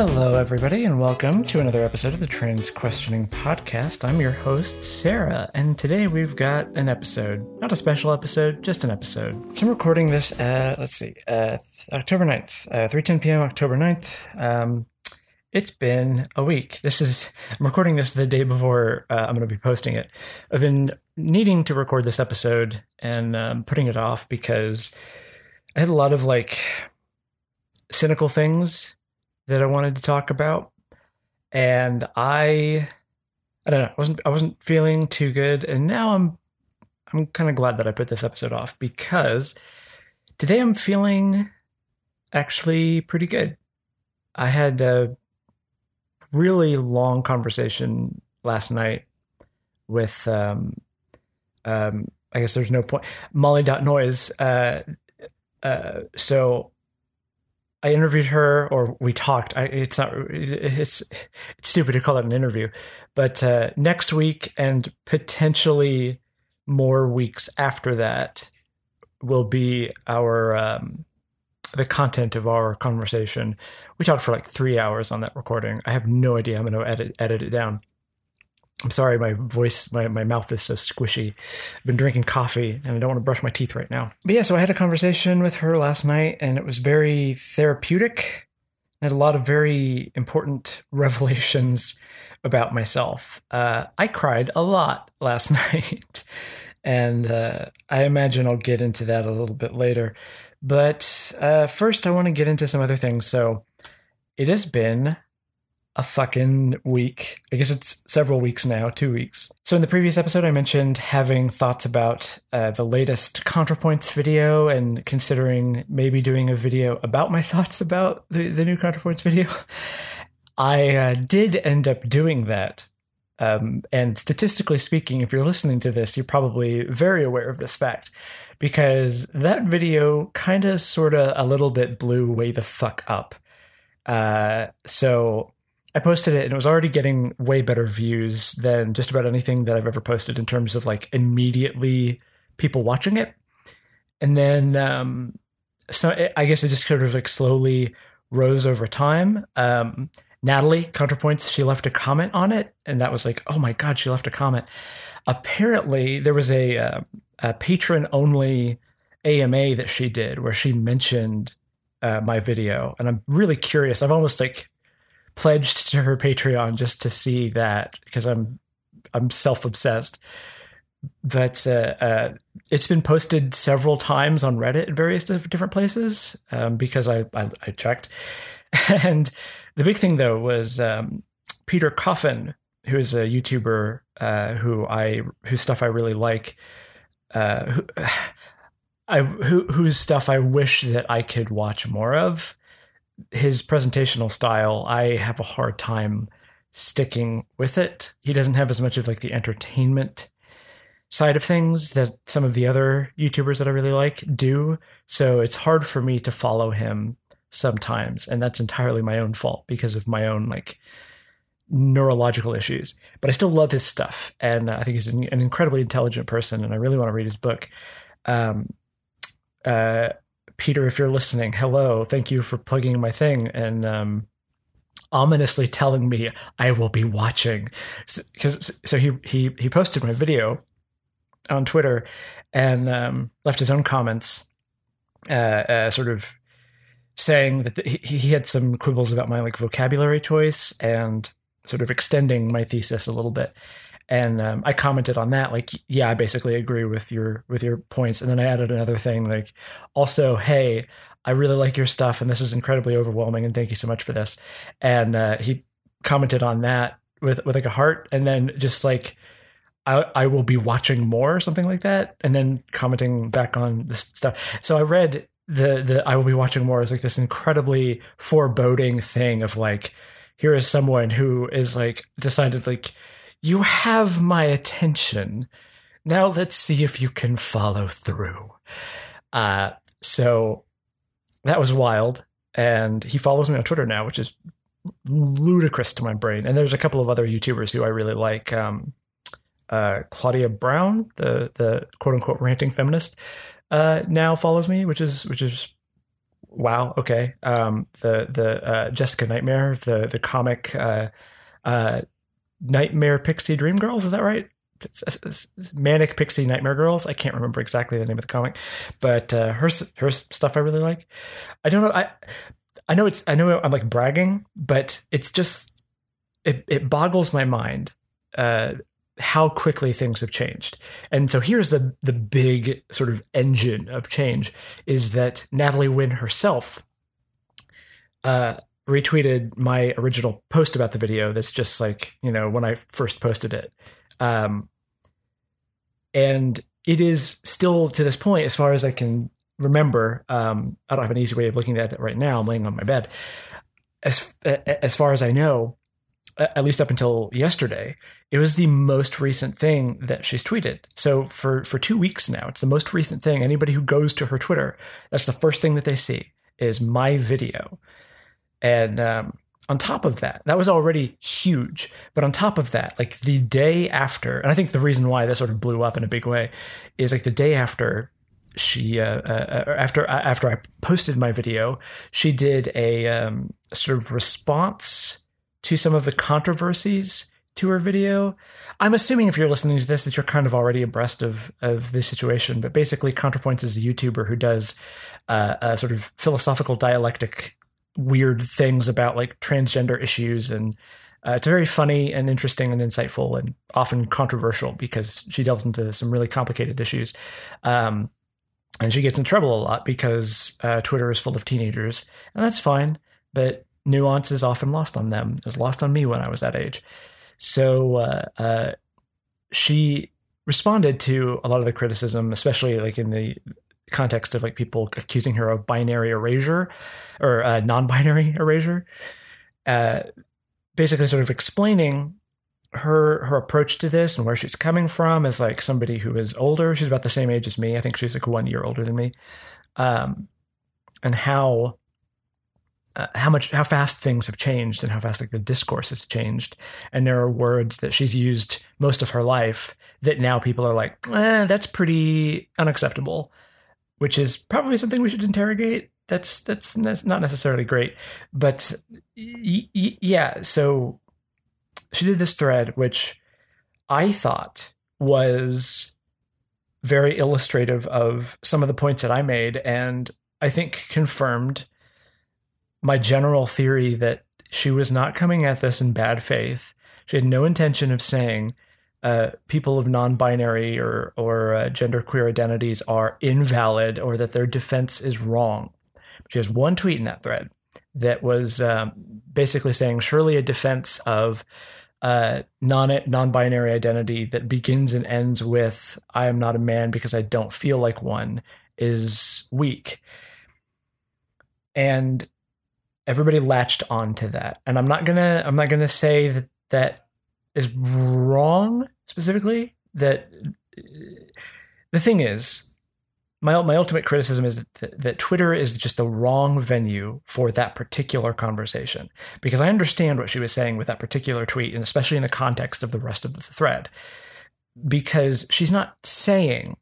Hello, everybody, and welcome to another episode of the Trans Questioning Podcast. I'm your host, Sarah, and today we've got an episode. Not a special episode, just an episode. So I'm recording this at, let's see, uh, October 9th, uh, 3.10 p.m. October 9th. Um, it's been a week. This is, I'm recording this the day before uh, I'm going to be posting it. I've been needing to record this episode and um, putting it off because I had a lot of like cynical things that I wanted to talk about, and I, I don't know, I wasn't I wasn't feeling too good, and now I'm I'm kind of glad that I put this episode off because today I'm feeling actually pretty good. I had a really long conversation last night with um, um, I guess there's no point Molly.noise. Uh, uh, so I interviewed her, or we talked. I, it's not. It's it's stupid to call it an interview, but uh, next week and potentially more weeks after that will be our um, the content of our conversation. We talked for like three hours on that recording. I have no idea. I'm going to edit edit it down. I'm sorry, my voice, my, my mouth is so squishy. I've been drinking coffee and I don't want to brush my teeth right now. But yeah, so I had a conversation with her last night and it was very therapeutic. I had a lot of very important revelations about myself. Uh, I cried a lot last night. And uh, I imagine I'll get into that a little bit later. But uh, first, I want to get into some other things. So it has been a fucking week. I guess it's several weeks now, two weeks. So, in the previous episode, I mentioned having thoughts about uh, the latest ContraPoints video and considering maybe doing a video about my thoughts about the, the new ContraPoints video. I uh, did end up doing that. Um, and statistically speaking, if you're listening to this, you're probably very aware of this fact because that video kind of, sort of, a little bit blew way the fuck up. Uh, so I posted it and it was already getting way better views than just about anything that I've ever posted in terms of like immediately people watching it. And then, um, so it, I guess it just sort of like slowly rose over time. Um, Natalie ContraPoints she left a comment on it, and that was like, oh my god, she left a comment. Apparently, there was a, uh, a Patreon only AMA that she did where she mentioned uh, my video, and I'm really curious. I've almost like pledged to her Patreon just to see that because I'm I'm self obsessed. But uh, uh, it's been posted several times on Reddit in various different places um, because I, I, I checked. and the big thing though was um, Peter Coffin, who is a YouTuber uh, who I whose stuff I really like. Uh, who, I who, whose stuff I wish that I could watch more of his presentational style, I have a hard time sticking with it. He doesn't have as much of like the entertainment side of things that some of the other YouTubers that I really like do. So it's hard for me to follow him sometimes, and that's entirely my own fault because of my own like neurological issues. But I still love his stuff, and I think he's an, incredibly intelligent person, and I really want to read his book. Um, uh, Peter, if you're listening, hello. Thank you for plugging my thing and um, ominously telling me I will be watching. Because so, so, he he he posted my video on Twitter and um, left his own comments, uh, uh, sort of saying that the, he, he had some quibbles about my like vocabulary choice and sort of extending my thesis a little bit and um, I commented on that like yeah I basically agree with your with your points. And then I added another thing like also hey I really like your stuff and this is incredibly overwhelming and thank you so much for this. And uh, he commented on that with with like a heart and then just like I, I will be watching more or something like that and then commenting back on this stuff. So I read the the I will be watching more is like this incredibly foreboding thing of like here is someone who is like decided like you have my attention. Now let's see if you can follow through. Uh, so that was wild. And he follows me on Twitter now, which is ludicrous to my brain. And there's a couple of other YouTubers who I really like. Um, uh, Claudia Brown, the the quote unquote ranting feminist, uh, now follows me, which is which is wow, okay. Um, the the uh, Jessica Nightmare, the the comic uh, uh, Nightmare Pixie Dream Girls, is that right? Manic Pixie Nightmare Girls. I can't remember exactly the name of the comic, but uh, her her stuff I really like. I don't know. I I know it's I know I'm like bragging, but it's just it it boggles my mind uh, how quickly things have changed. And so here's the the big sort of engine of change is that Natalie Wynn herself uh, retweeted my original post about the video. That's just like you know when I first posted it. Um, and it is still to this point, as far as I can remember, um, I don't have an easy way of looking at it right now. I'm laying on my bed. As as far as I know, at least up until yesterday, it was the most recent thing that she's tweeted. So for for two weeks now, it's the most recent thing. Anybody who goes to her Twitter, that's the first thing that they see is my video. And um, on top of that, that was already huge. But on top of that, like the day after, and I think the reason why this sort of blew up in a big way is like the day after she uh, uh, uh after uh, after I posted my video, she did a um, sort of response to some of the controversies to her video. I'm assuming if you're listening to this that you're kind of already abreast of of this situation, but basically, ContraPoints is a YouTuber who does uh, a sort of philosophical dialectic weird things about like transgender issues and uh, it's very funny and interesting and insightful and often controversial because she delves into some really complicated issues. Um, and she gets in trouble a lot because uh, twitter is full of teenagers and that's fine but nuance is often lost on them. It was lost on me when i was that age. So uh, uh she responded to a lot of the criticism especially like in the context of like people accusing her of binary erasure or uh, non-binary erasure, uh, basically sort of explaining her her approach to this and where she's coming from as like somebody who is older. She's about the same age as me. I think she's like one year older than me, um, and how. Uh, how much how fast things have changed and how fast like the discourse has changed and there are words that she's used most of her life that now people are like eh, that's pretty unacceptable which is probably something we should interrogate. That's that's, not necessarily great, but y- y- yeah. So she did this thread, which I thought was very illustrative of some of the points that I made, and I think confirmed my general theory that she was not coming at this in bad faith. She had no intention of saying uh, people of non-binary or or uh, genderqueer identities are invalid or that their defense is wrong. She has one tweet in that thread that was um, basically saying surely a defense of uh, non non-binary identity that begins and ends with "I am not a man because I don't feel like one" is weak, and everybody latched onto that. And I'm not gonna I'm not gonna say that that is wrong specifically. That the thing is, my my ultimate criticism is that, that Twitter is just the wrong venue for that particular conversation because I understand what she was saying with that particular tweet, and especially in the context of the rest of the thread, because she's not saying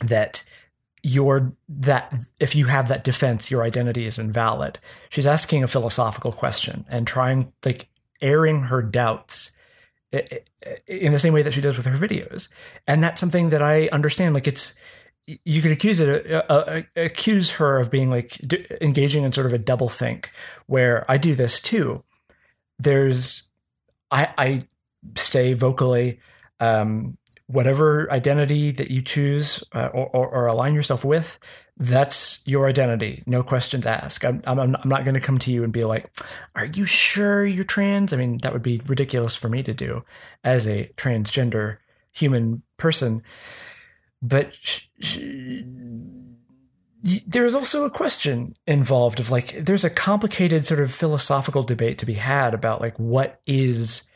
that your that if you have that defense your identity is invalid she's asking a philosophical question and trying like airing her doubts in the same way that she does with her videos. And that's something that I understand. Like it's, you could accuse it, uh, uh, accuse her of being like d- engaging in sort of a double think where I do this too. There's, I, I say vocally, um, whatever identity that you choose uh, or, or, align yourself with, that's your identity. No questions asked. I'm, I'm, I'm not going to come to you and be like, are you sure you're trans? I mean, that would be ridiculous for me to do as a transgender human person. But sh- sh- there's also a question involved of like, there's a complicated sort of philosophical debate to be had about like, what is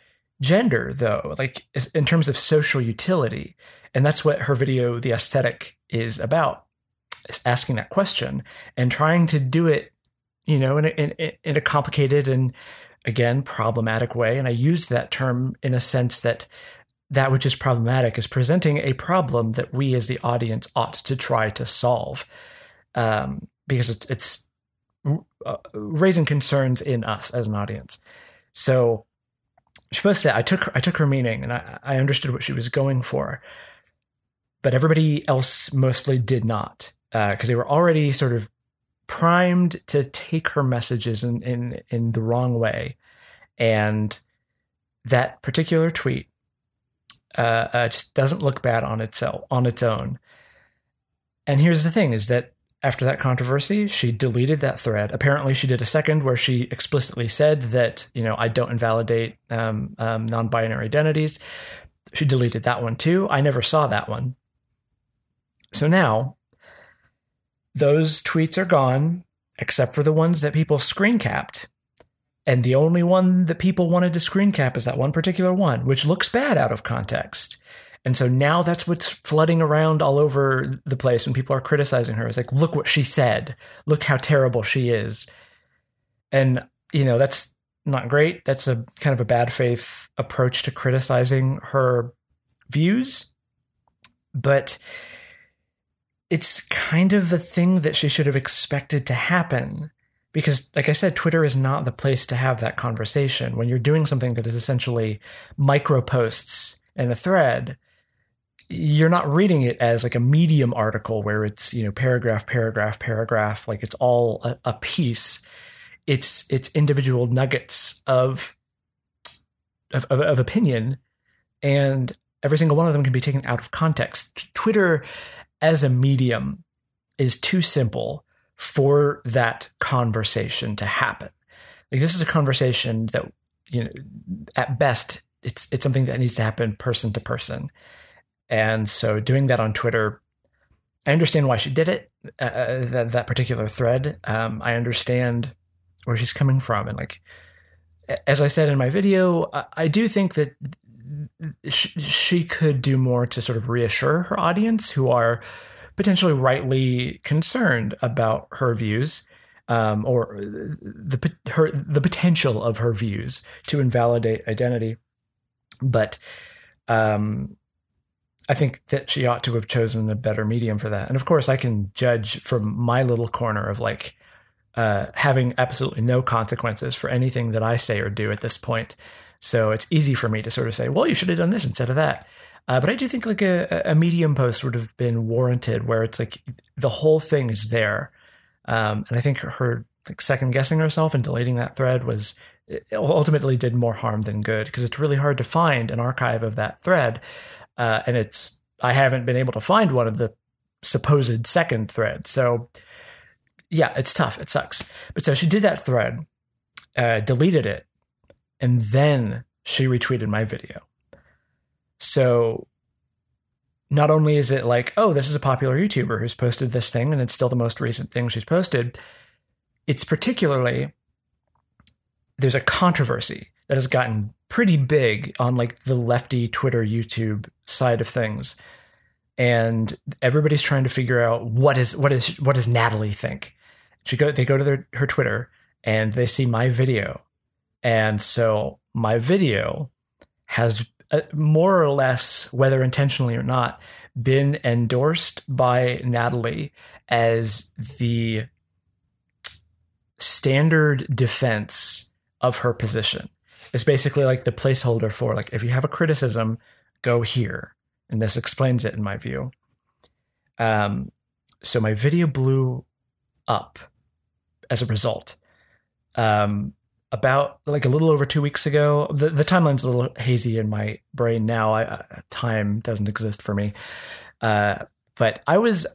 gender though like in terms of social utility and that's what her video the aesthetic is about is asking that question and trying to do it you know in a, in, in a complicated and again problematic way and i use that term in a sense that that which is problematic is presenting a problem that we as the audience ought to try to solve um, because it's it's uh, raising concerns in us as an audience. So that. I took her, I took her meaning and I, I understood what she was going for, but everybody else mostly did not because uh, they were already sort of primed to take her messages in, in in the wrong way, and that particular tweet uh, uh, just doesn't look bad on itself on its own. And here's the thing: is that after that controversy, she deleted that thread. Apparently, she did a second where she explicitly said that, you know, I don't invalidate um, um, non binary identities. She deleted that one too. I never saw that one. So now, those tweets are gone, except for the ones that people screen capped. And the only one that people wanted to screen cap is that one particular one, which looks bad out of context. And so now that's what's flooding around all over the place when people are criticizing her. It's like, look what she said. Look how terrible she is. And, you know, that's not great. That's a kind of a bad faith approach to criticizing her views. But it's kind of the thing that she should have expected to happen. Because, like I said, Twitter is not the place to have that conversation. When you're doing something that is essentially micro posts in a thread, you're not reading it as like a medium article where it's you know paragraph paragraph paragraph like it's all a, a piece. It's it's individual nuggets of, of of, of opinion and every single one of them can be taken out of context. Twitter as a medium is too simple for that conversation to happen. Like this is a conversation that you know at best it's it's something that needs to happen person to person and so doing that on Twitter, I understand why she did it, uh, uh, that, that particular thread. Um, I understand where she's coming from. And like, as I said in my video, I, I do think that sh- she could do more to sort of reassure her audience who are potentially rightly concerned about her views. Um, or the her the potential of her views to invalidate identity, but um, I think that she ought to have chosen a better medium for that. And of course, I can judge from my little corner of like uh, having absolutely no consequences for anything that I say or do at this point. So it's easy for me to sort of say, well, you should have done this instead of that. Uh, but I do think like a, a medium post would have been warranted where it's like the whole thing is there. Um, and I think her like second guessing herself and deleting that thread was ultimately did more harm than good because it's really hard to find an archive of that thread uh, and it's I haven't been able to find one of the supposed second thread. So yeah, it's tough. It sucks. But so she did that thread, uh, deleted it, and then she retweeted my video. So not only is it like, oh, this is a popular YouTuber who's posted this thing, and it's still the most recent thing she's posted, it's particularly there's a controversy that has gotten pretty big on like the lefty Twitter, YouTube side of things. And everybody's trying to figure out what is what is what does Natalie think? She go they go to their her Twitter and they see my video. And so my video has uh, more or less, whether intentionally or not, been endorsed by Natalie as the standard defense of her position. It's basically like the placeholder for like if you have a criticism, go here, and this explains it in my view. Um, so my video blew up as a result. Um, about like a little over two weeks ago, the the timeline's a little hazy in my brain now. I, uh, time doesn't exist for me, uh, but I was.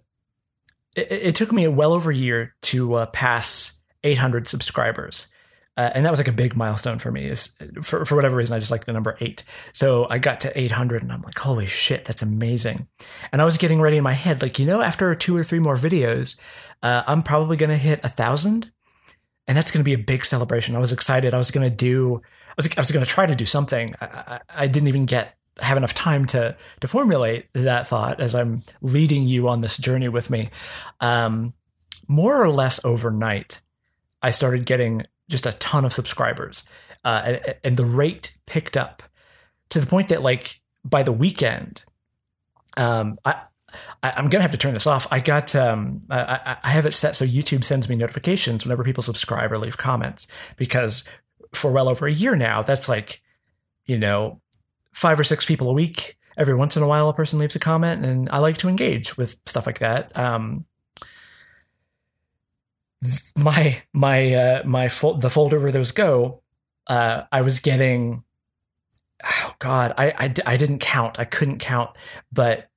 It, it, took me a well over a year to uh, pass 800 subscribers. Uh, and that was like a big milestone for me. Is for for whatever reason I just like the number eight. So I got to 800, and I'm like, holy shit, that's amazing. And I was getting ready in my head, like you know, after two or three more videos, uh, I'm probably gonna hit a thousand, and that's gonna be a big celebration. I was excited. I was gonna do. I was I was gonna try to do something. I, I, I didn't even get have enough time to to formulate that thought as I'm leading you on this journey with me. Um, more or less overnight, I started getting just a ton of subscribers, uh, and, and the rate picked up to the point that like by the weekend, um, I I, am gonna have to turn this off. I got um, I, I have it set so YouTube sends me notifications whenever people subscribe or leave comments because for well over a year now, that's like, you know, five or six people a week. Every once in a while, a person leaves a comment, and I like to engage with stuff like that. Um, my my uh, my fo- the folder where those go, uh, I was getting. Oh God, I, I I didn't count. I couldn't count, but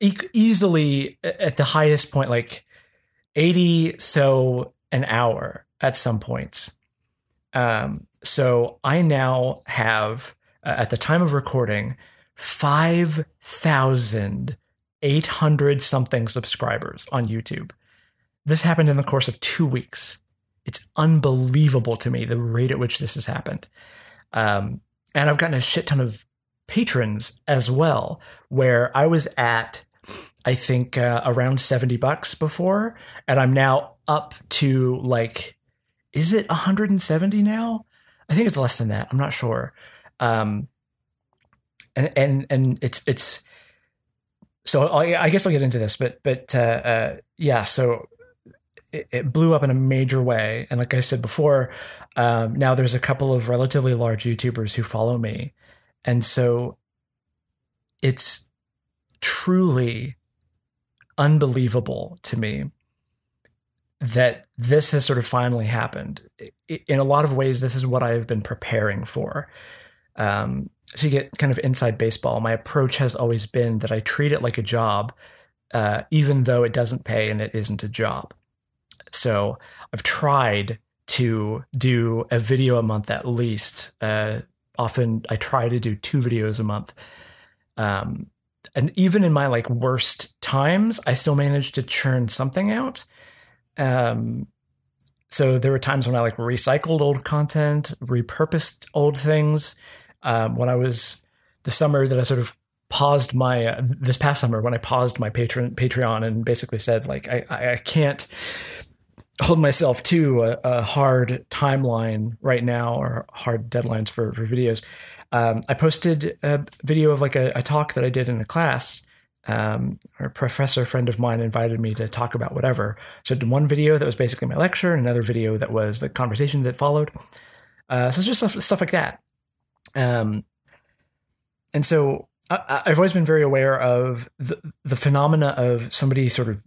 e- easily at the highest point, like eighty so an hour at some points. Um, so I now have, uh, at the time of recording, 5,800 something subscribers on YouTube. This happened in the course of two weeks. It's unbelievable to me the rate at which this has happened. Um, and I've gotten a shit ton of patrons as well, where I was at, I think, uh, around 70 bucks before, and I'm now up to like is it 170 now? I think it's less than that. I'm not sure. Um, and and and it's it's so I, guess I'll get into this, but but uh, uh, yeah, so it, blew up in a major way, and like I said before, um, now there's a couple of relatively large YouTubers who follow me, and so it's truly unbelievable to me that this has sort of finally happened. In a lot of ways, this is what I have been preparing for. Um, to get kind of inside baseball, my approach has always been that I treat it like a job, uh, even though it doesn't pay and it isn't a job. So I've tried to do a video a month at least. Uh, often I try to do two videos a month. Um, and even in my like worst times, I still managed to churn something out. Um, so there were times when I like recycled old content, repurposed old things. Um, when I was the summer that I sort of paused my uh, this past summer when I paused my patron Patreon and basically said like I I can't hold myself to a, a hard timeline right now or hard deadlines for for videos. Um, I posted a video of like a, a talk that I did in a class um, a professor friend of mine invited me to talk about whatever. So I did one video that was basically my lecture, and another video that was the conversation that followed. Uh, so it's just stuff, stuff like that. Um, and so I, have always been very aware of the, the phenomena of somebody sort of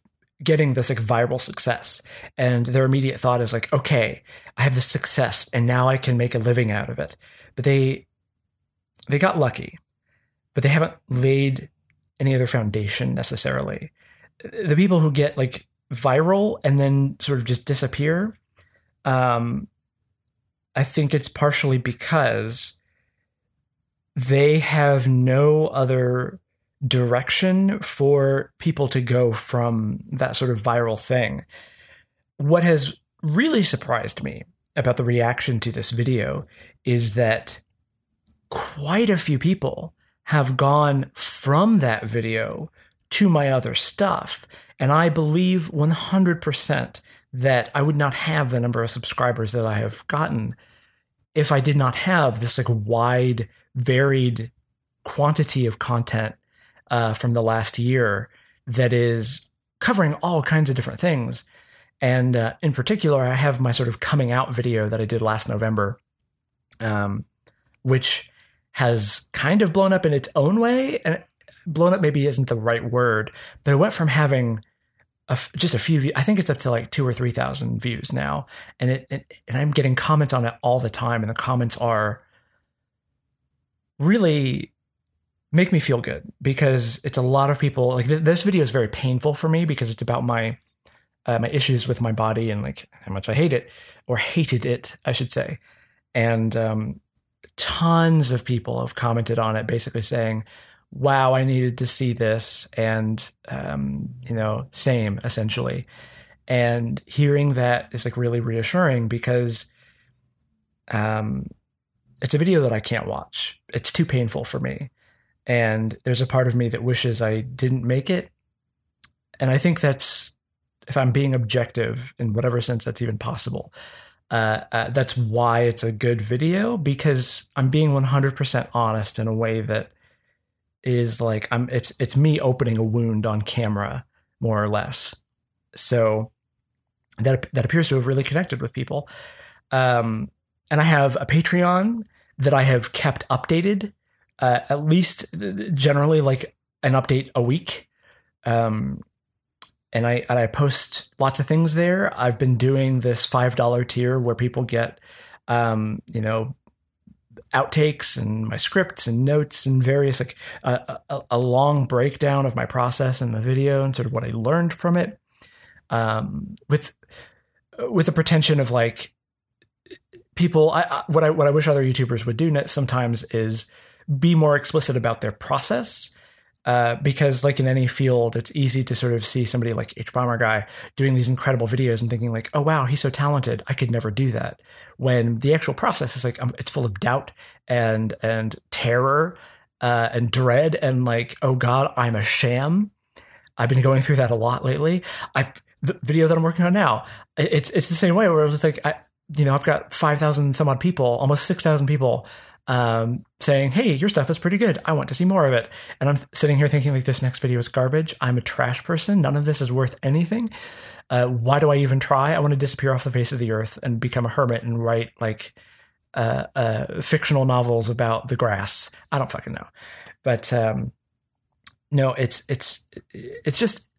getting this like viral success, and their immediate thought is like, okay, I have this success, and now I can make a living out of it. But they they got lucky, but they haven't laid any other foundation necessarily. The people who get like viral and then sort of just disappear, um, I think it's partially because they have no other direction for people to go from that sort of viral thing. What has really surprised me about the reaction to this video is that quite a few people have gone from that video to my other stuff. And I believe 100% that I would not have the number of subscribers that I have gotten if I did not have this like wide, varied quantity of content uh, from the last year that is covering all kinds of different things. And uh, in particular, I have my sort of coming out video that I did last November, um, which has kind of blown up in its own way. And blown up maybe isn't the right word, but it went from having a, just a few views. I think it's up to like two or 3,000 views now. And it, it, and I'm getting comments on it all the time. And the comments are really make me feel good because it's a lot of people like th- this video is very painful for me because it's about my uh, my issues with my body and like how much I hate it or hated it, I should say. And um, tons of people have commented on it, basically saying, wow, I needed to see this. And, um, you know, same essentially. And hearing that is like really reassuring because um, it's a video that I can't watch. It's too painful for me. And there's a part of me that wishes I didn't make it. And I think that's, if I'm being objective in whatever sense that's even possible, uh, uh, that's why it's a good video because I'm being 100% honest in a way that is like I'm it's it's me opening a wound on camera more or less. So that that appears to have really connected with people. Um, and I have a Patreon that I have kept updated, uh, at least generally like an update a week. Um, and I and I post lots of things there. I've been doing this five dollar tier where people get, um, you know, outtakes and my scripts and notes and various like a, a, long breakdown of my process in the video and sort of what I learned from it, um, with with the pretension of like people. I, what I what I wish other YouTubers would do sometimes is be more explicit about their process uh, because like in any field, it's easy to sort of see somebody like HBomberguy doing these incredible videos and thinking like, oh wow, he's so talented. I could never do that. When the actual process is like, um, it's full of doubt and and terror uh, and dread and like, oh god, I'm a sham. I've been going through that a lot lately. I the video that I'm working on now, it's it's the same way where it's like I, you know, I've got five thousand some odd people, almost six thousand people um, saying, "Hey, your stuff is pretty good. I want to see more of it." And I'm sitting here thinking, like, this next video is garbage. I'm a trash person. None of this is worth anything. Uh, why do I even try? I want to disappear off the face of the earth and become a hermit and write like uh, uh, fictional novels about the grass. I don't fucking know, but um, no, it's it's it's just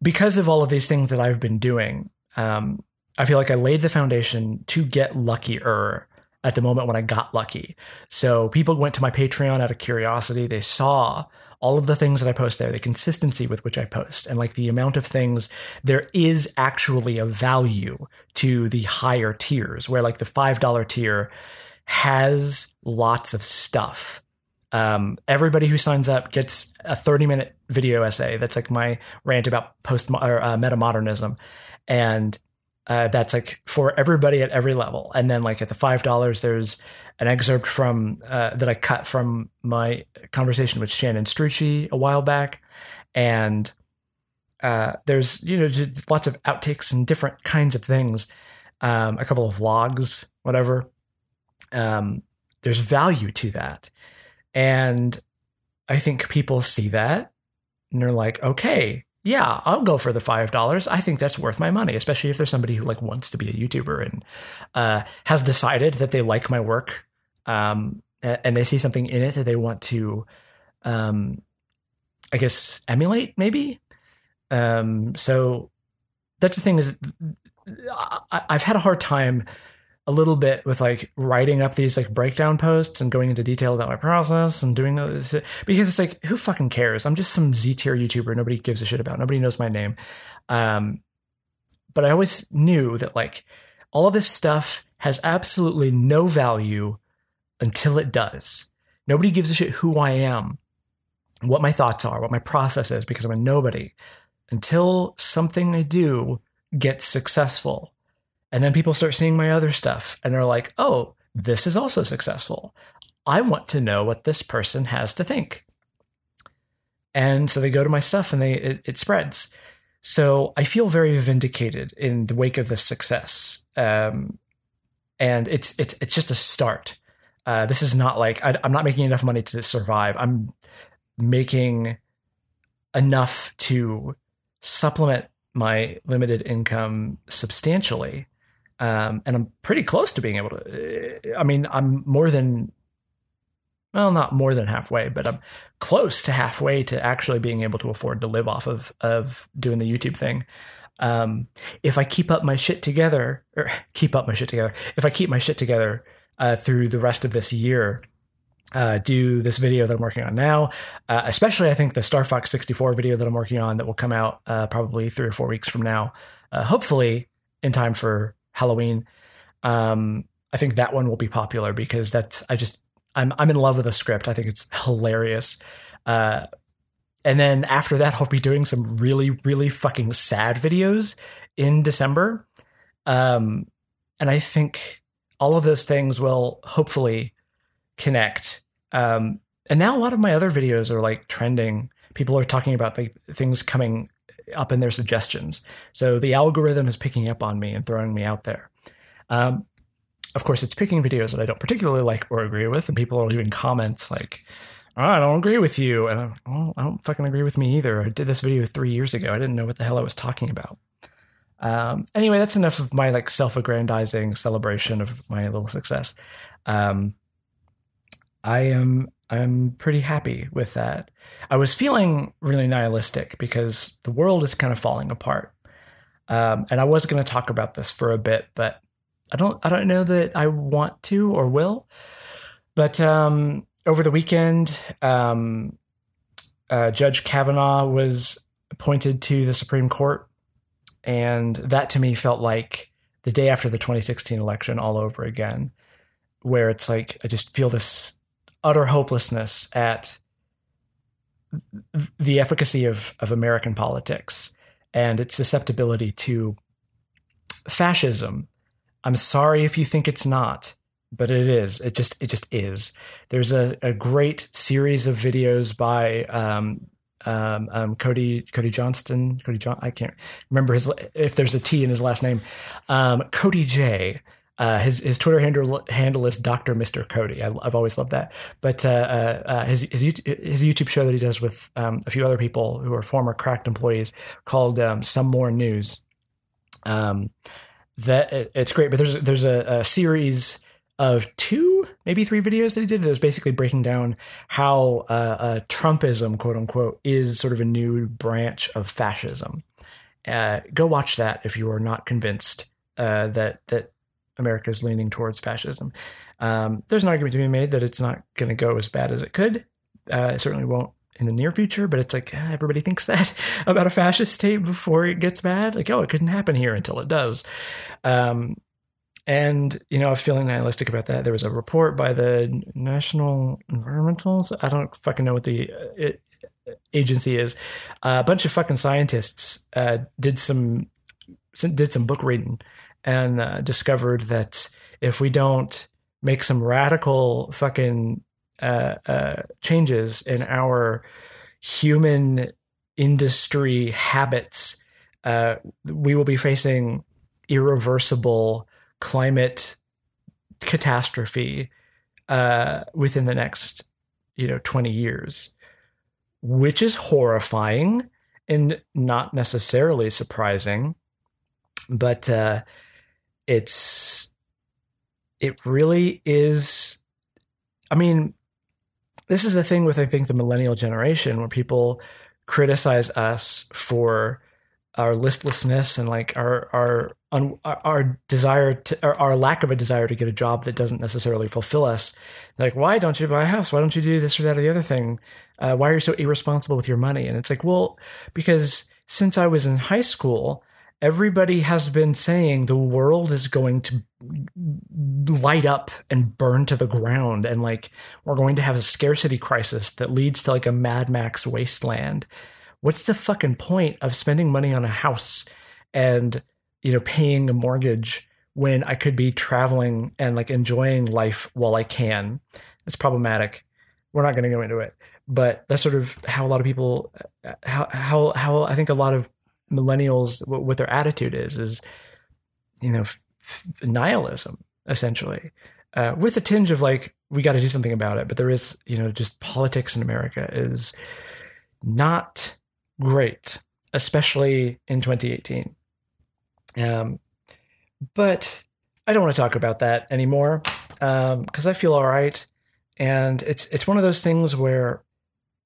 because of all of these things that I've been doing. Um, I feel like I laid the foundation to get luckier at the moment when I got lucky. So people went to my Patreon out of curiosity. They saw all of the things that I post there, the consistency with which I post, and like the amount of things, there is actually a value to the higher tiers, where like the $5 tier has lots of stuff. Um, everybody who signs up gets a 30 minute video essay. That's like my rant about post or uh, meta modernism. And uh, that's like for everybody at every level. And then like at the five dollars, there's an excerpt from uh, that I cut from my conversation with Shannon Strucci a while back, and uh, there's you know lots of outtakes and different kinds of things, um, a couple of vlogs, whatever. Um, there's value to that, and I think people see that and they're like, okay, yeah, I'll go for the five dollars. I think that's worth my money, especially if there's somebody who like wants to be a YouTuber and uh, has decided that they like my work, um, and they see something in it that they want to, um, I guess, emulate maybe. Um, so that's the thing is, I, I've had a hard time a little bit with like writing up these like breakdown posts and going into detail about my process and doing those because it's like who fucking cares? I'm just some Z tier YouTuber nobody gives a shit about. Nobody knows my name. Um, but I always knew that like all of this stuff has absolutely no value until it does. Nobody gives a shit who I am, what my thoughts are, what my process is because I'm a nobody until something I do gets successful and then people start seeing my other stuff and they're like, oh, this is also successful. I want to know what this person has to think. And so they go to my stuff and they it, it spreads. So I feel very vindicated in the wake of this success. Um, and it's it's it's just a start. Uh, this is not like I, I'm not making enough money to survive. I'm making enough to supplement my limited income substantially um, and I'm pretty close to being able to. I mean, I'm more than, well, not more than halfway, but I'm close to halfway to actually being able to afford to live off of of doing the YouTube thing. Um, if I keep up my shit together, or keep up my shit together, if I keep my shit together uh, through the rest of this year, uh, do this video that I'm working on now, uh, especially I think the Star Fox 64 video that I'm working on that will come out uh, probably three or four weeks from now, uh, hopefully in time for Halloween. Um, I think that one will be popular because that's I just I'm I'm in love with the script. I think it's hilarious. Uh, and then after that, I'll be doing some really really fucking sad videos in December. Um, and I think all of those things will hopefully connect. Um, and now a lot of my other videos are like trending. People are talking about the things coming up in their suggestions. So the algorithm is picking up on me and throwing me out there. Um, of course, it's picking videos that I don't particularly like or agree with, and people are leaving comments like, oh, I don't agree with you. And I'm, well, I don't fucking agree with me either. I did this video three years ago. I didn't know what the hell I was talking about. Um, anyway, that's enough of my like self-aggrandizing celebration of my little success. Um, I am I'm pretty happy with that. I was feeling really nihilistic because the world is kind of falling apart. Um, and I was going to talk about this for a bit, but I don't I don't know that I want to or will. But um, over the weekend, um, uh, Judge Kavanaugh was appointed to the Supreme Court, and that to me felt like the day after the 2016 election all over again, where it's like I just feel this utter hopelessness at the efficacy of, of American politics and its susceptibility to fascism. I'm sorry if you think it's not, but it is. It just it just is. There's a, a great series of videos by um, um, um, Cody Cody Johnston Cody John I can't remember his if there's a T in his last name. Um, Cody J uh, his his Twitter handle handle is Doctor Mister Cody. I, have always loved that. But uh, uh, uh, his his YouTube, his YouTube show that he does with um, a few other people who are former Cracked employees called um, Some More News. Um, that it, it's great. But there's there's a, a, series of two, maybe three videos that he did that was basically breaking down how uh, Trumpism, quote unquote, is sort of a new branch of fascism. go watch that if you are not convinced that that America is leaning towards fascism. Um, there's an argument to be made that it's not going to go as bad as it could. Uh, it certainly won't in the near future, but it's like eh, everybody thinks that about a fascist state before it gets bad. Like, oh, it couldn't happen here until it does. Um, and you know, I was feeling nihilistic about that. There was a report by the National Environmentals. I don't fucking know what the uh, it, agency is. Uh, a bunch of fucking scientists uh, did some did some book reading and uh, discovered that if we don't make some radical fucking uh, uh, changes in our human industry habits, uh, we will be facing irreversible climate catastrophe uh, within the next, you know, twenty years, which is horrifying and not necessarily surprising, but uh, it's it really is i mean this is the thing with i think the millennial generation where people criticize us for our listlessness and like our our our desire to our lack of a desire to get a job that doesn't necessarily fulfill us. Like why don't you buy a house? Why don't you do this or that or the other thing? Uh, why are you so irresponsible with your money? And it's like well because since i was in high school everybody has been saying the world is going to light up and burn to the ground and like we're going to have a scarcity crisis that leads to like a Mad Max wasteland. What's the fucking point of spending money on a house and you know paying a mortgage when I could be traveling and like enjoying life while I can? It's problematic. We're not going to go into it, but that's sort of how a lot of people uh, uh, how how how I think a lot of millennials what their attitude is is you know f- nihilism essentially uh, with a tinge of like we got to do something about it. But there is you know just politics in america is not great especially in 2018 um, but i don't want to talk about that anymore because um, i feel all right. And it's it's one of those things where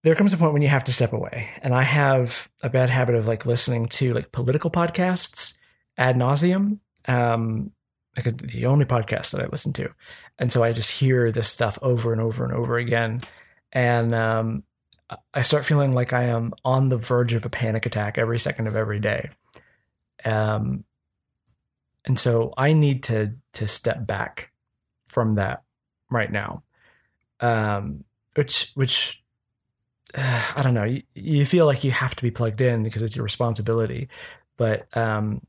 there comes a point when you have to step away. And I have a bad habit of like listening to like political podcasts ad nauseum. Um, like the only podcast that I listen to. And so I just hear this stuff over and over and over again. And um, I start feeling like I am on the verge of a panic attack every second of every day. Um, and so I need to to step back from that right now. Um, which which I don't know. You, you, feel like you have to be plugged in because it's your responsibility. But um,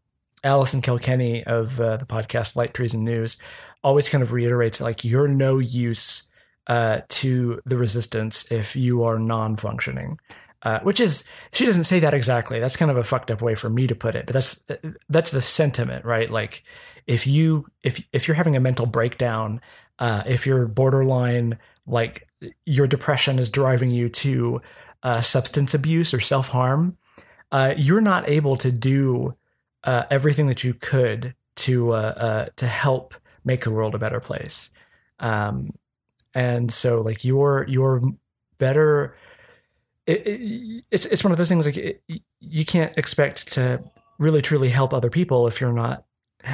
Allison Kilkenny of uh, the podcast Light Treason News always kind of reiterates like you're no use uh, to the resistance if you are non-functioning. Uh, which is she doesn't say that exactly. That's kind of a fucked up way for me to put it, but that's that's the sentiment, right? Like if you if if you're having a mental breakdown, uh, if you're borderline like your depression is driving you to uh, substance abuse or self harm, uh, you're not able to do uh, everything that you could to uh, uh, to help make the world a better place. Um, and so, like you're you're better. It, it, it's it's one of those things like it, you can't expect to really truly help other people if you're not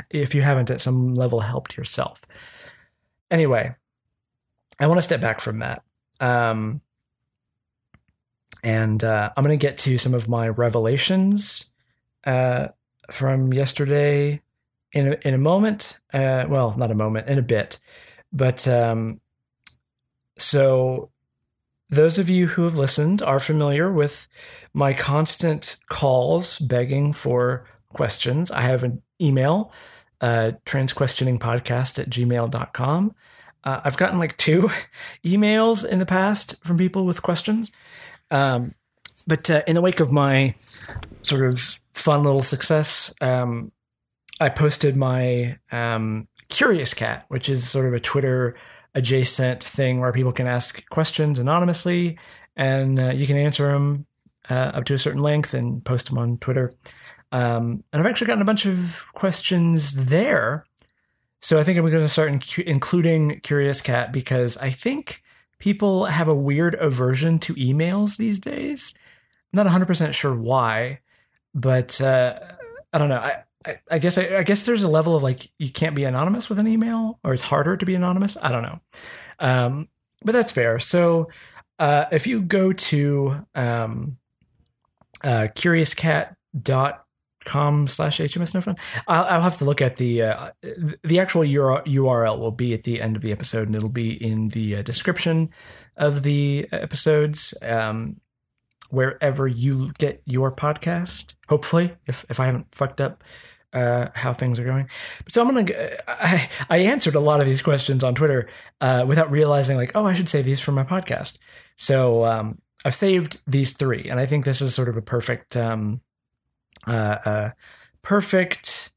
if you haven't at some level helped yourself. Anyway, I want to step back from that. Um, and uh, I'm going to get to some of my revelations uh, from yesterday in a, in a moment. Uh, well, not a moment, in a bit. But um, so, those of you who have listened are familiar with my constant calls begging for questions. I have an email, uh, transquestioningpodcast at gmail.com. Uh, I've gotten like two emails in the past from people with questions. Um, but uh, in the wake of my sort of fun little success, um, I posted my um, Curious Cat, which is sort of a Twitter adjacent thing where people can ask questions anonymously and uh, you can answer them uh, up to a certain length and post them on Twitter. Um, and I've actually gotten a bunch of questions there. So I think I'm going to start inc- including Curious Cat because I think people have a weird aversion to emails these days. I'm not 100% sure why, but uh, I don't know. I, I, I guess I, I, guess there's a level of like you can't be anonymous with an email, or it's harder to be anonymous. I don't know, um, but that's fair. So uh, if you go to um, uh, curiouscat.com slash hms no fun I'll, I'll, have to look at the uh, the actual url will be at the end of the episode and it'll be in the uh, description of the episodes um, wherever you get your podcast hopefully if, if i haven't fucked up uh, how things are going. But so I'm gonna. I, I answered a lot of these questions on Twitter uh, without realizing, like, oh, I should save these for my podcast. So um, I've saved these three, and I think this is sort of a perfect, um, uh, perfect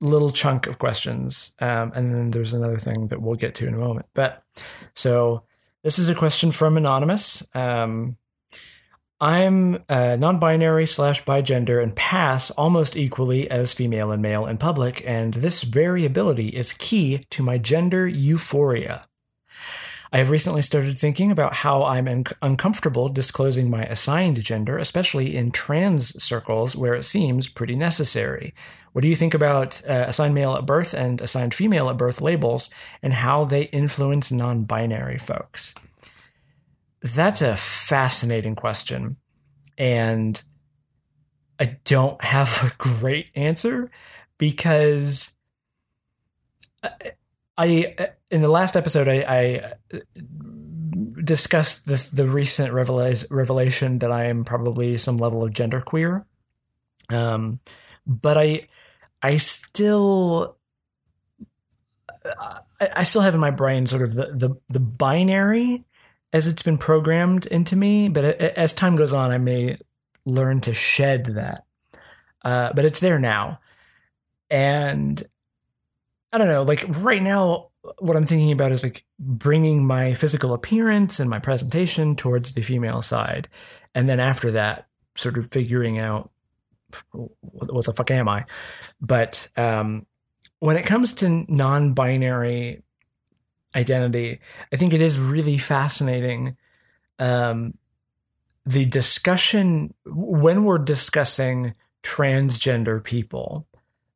little chunk of questions. Um, and then there's another thing that we'll get to in a moment. But so this is a question from anonymous. Um, I'm uh, non binary slash bi gender and pass almost equally as female and male in public, and this variability is key to my gender euphoria. I have recently started thinking about how I'm un- uncomfortable disclosing my assigned gender, especially in trans circles where it seems pretty necessary. What do you think about uh, assigned male at birth and assigned female at birth labels and how they influence non binary folks? That's a fascinating question. And I don't have a great answer because I, in the last episode, I, I discussed this the recent revelation that I am probably some level of genderqueer. Um, but I, I still, I, I still have in my brain sort of the the, the binary as it's been programmed into me. But as time goes on, I may learn to shed that. Uh, but it's there now. And I don't know, like right now, what I'm thinking about is like bringing my physical appearance and my presentation towards the female side. And then after that, sort of figuring out what the fuck am I? But um, when it comes to non binary identity. I think it is really fascinating. Um, the discussion when we're discussing transgender people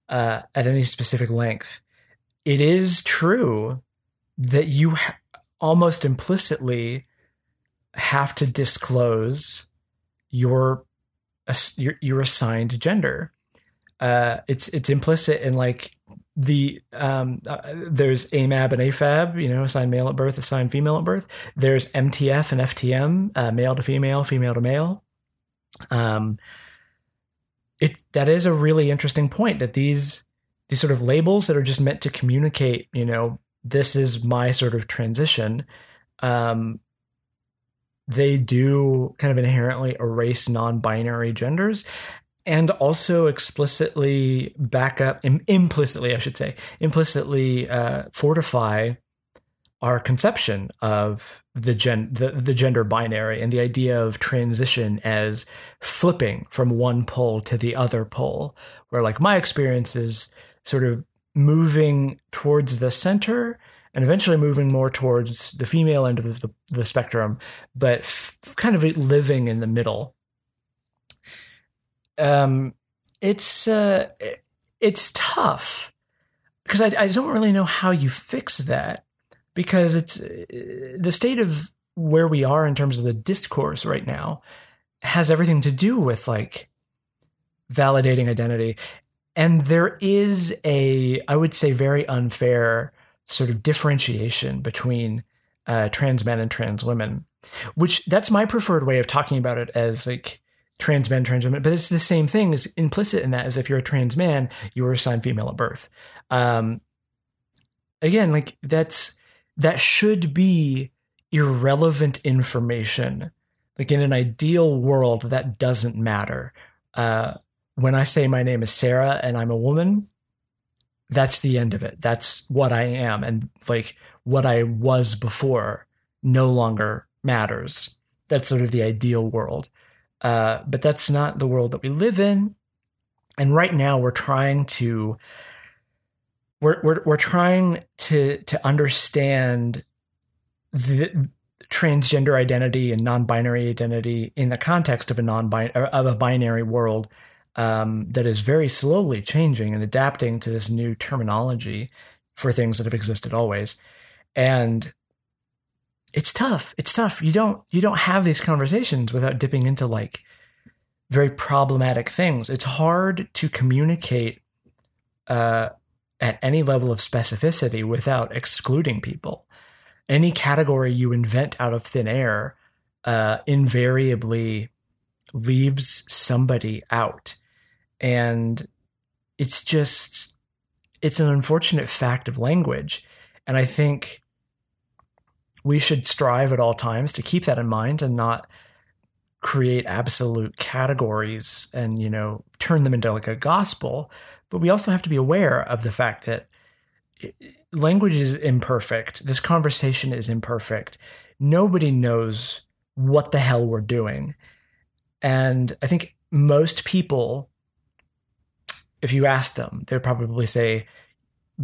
uh, at any specific length, it is true that you ha- almost implicitly have to disclose your your, your assigned gender. Uh, it's it's implicit in like the um, uh, there's AMAB and AFAB, you know, assigned male at birth, assigned female at birth. There's MTF and FTM, uh, male to female, female to male. Um, it that is a really interesting point that these these sort of labels that are just meant to communicate, you know, this is my sort of transition. Um, they do kind of inherently erase non-binary genders and also explicitly back up, Im- implicitly, I should say, implicitly uh, fortify our conception of the gen the, the gender binary and the idea of transition as flipping from one pole to the other pole where like my experience is sort of moving towards the center and eventually moving more towards the female end of the, the spectrum but f- kind of living in the middle. Um it's uh it's tough because I, I don't really know how you fix that because it's the state of where we are in terms of the discourse right now has everything to do with like validating identity and there is a i would say very unfair sort of differentiation between uh, trans men and trans women which that's my preferred way of talking about it as like trans men trans women but it's the same thing is implicit in that as if you're a trans man you were assigned female at birth um, again like that's that should be irrelevant information. Like in an ideal world, that doesn't matter. Uh, when I say my name is Sarah and I'm a woman, that's the end of it. That's what I am. And like what I was before no longer matters. That's sort of the ideal world. Uh, but that's not the world that we live in. And right now, we're trying to we're we're we're trying to to understand the transgender identity and non-binary identity in the context of a non of a binary world um, that is very slowly changing and adapting to this new terminology for things that have existed always, and it's tough. It's tough. You don't you don't have these conversations without dipping into like very problematic things. It's hard to communicate uh, at any level of specificity without excluding people. Any category you invent out of thin air uh, invariably leaves somebody out. And it's just, it's an unfortunate fact of language. And I think we should strive at all times to keep that in mind and not create absolute categories and, you know, turn them into like a gospel but we also have to be aware of the fact that language is imperfect. This conversation is imperfect. Nobody knows what the hell we're doing. And I think most people, if you ask them, they'd probably say,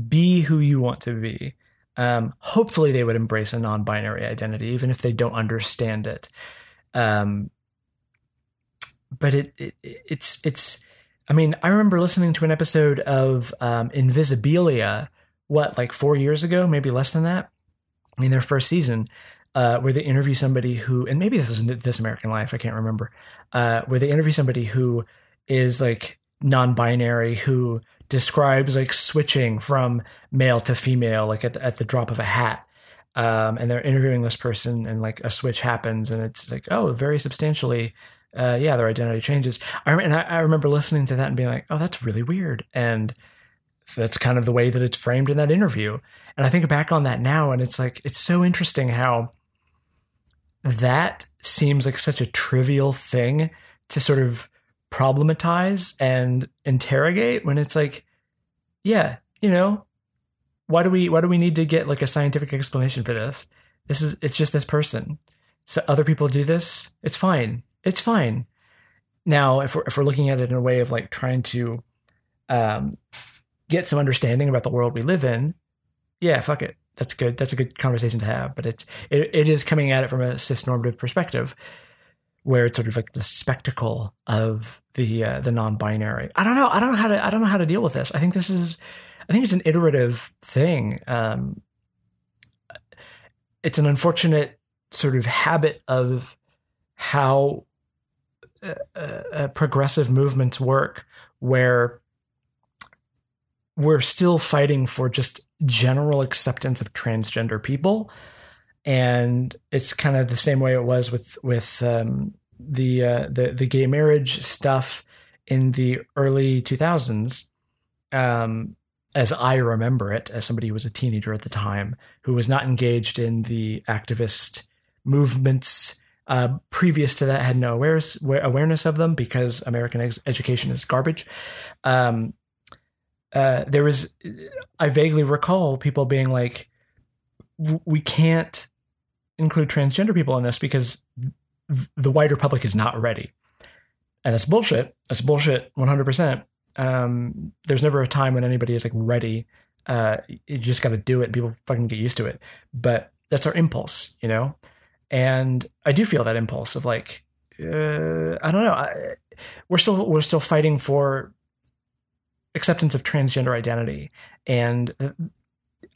be who you want to be. Um, hopefully, they would embrace a non binary identity, even if they don't understand it. Um, but it, it, it's, it's, I mean, I remember listening to an episode of um, Invisibilia, what, like four years ago, maybe less than that, in their first season, uh, where they interview somebody who, and maybe this was This American Life, I can't remember, uh, where they interview somebody who is like non binary, who describes like switching from male to female, like at the, at the drop of a hat. Um, and they're interviewing this person, and like a switch happens, and it's like, oh, very substantially uh, yeah, their identity changes. I, and I, I, remember listening to that and being like, oh, that's really weird. And that's kind of the way that it's framed in that interview. And I think back on that now, and it's like, it's so interesting how that seems like such a trivial thing to sort of problematize and interrogate when it's like, yeah, you know, why do we why do we need to get like a scientific explanation for this? This is it's just this person. So other people do this, it's fine it's fine. Now, if we're, if we're looking at it in a way of like trying to um, get some understanding about the world we live in, yeah, fuck it. That's good. That's a good conversation to have. But it's it, it is coming at it from a cis normative perspective, where it's sort of like the spectacle of the uh, the non-binary. I don't know. I don't know how to. I don't know how to deal with this. I think this is. I think it's an iterative thing. Um, it's an unfortunate sort of habit of how uh, uh, progressive movements work where we're still fighting for just general acceptance of transgender people and it's kind of the same way it was with with um, the uh, the the gay marriage stuff in the early 2000s um, as I remember it as somebody who was a teenager at the time who was not engaged in the activist movements uh, previous to that, had no awareness awareness of them because American ex- education is garbage. Um, uh, there was, I vaguely recall people being like, we can't include transgender people in this because the wider public is not ready. And that's bullshit. That's bullshit 100%. Um, there's never a time when anybody is like ready. Uh, you just got to do it. People fucking get used to it. But that's our impulse, you know? And I do feel that impulse of like, uh, I don't know. I, we're still we're still fighting for acceptance of transgender identity, and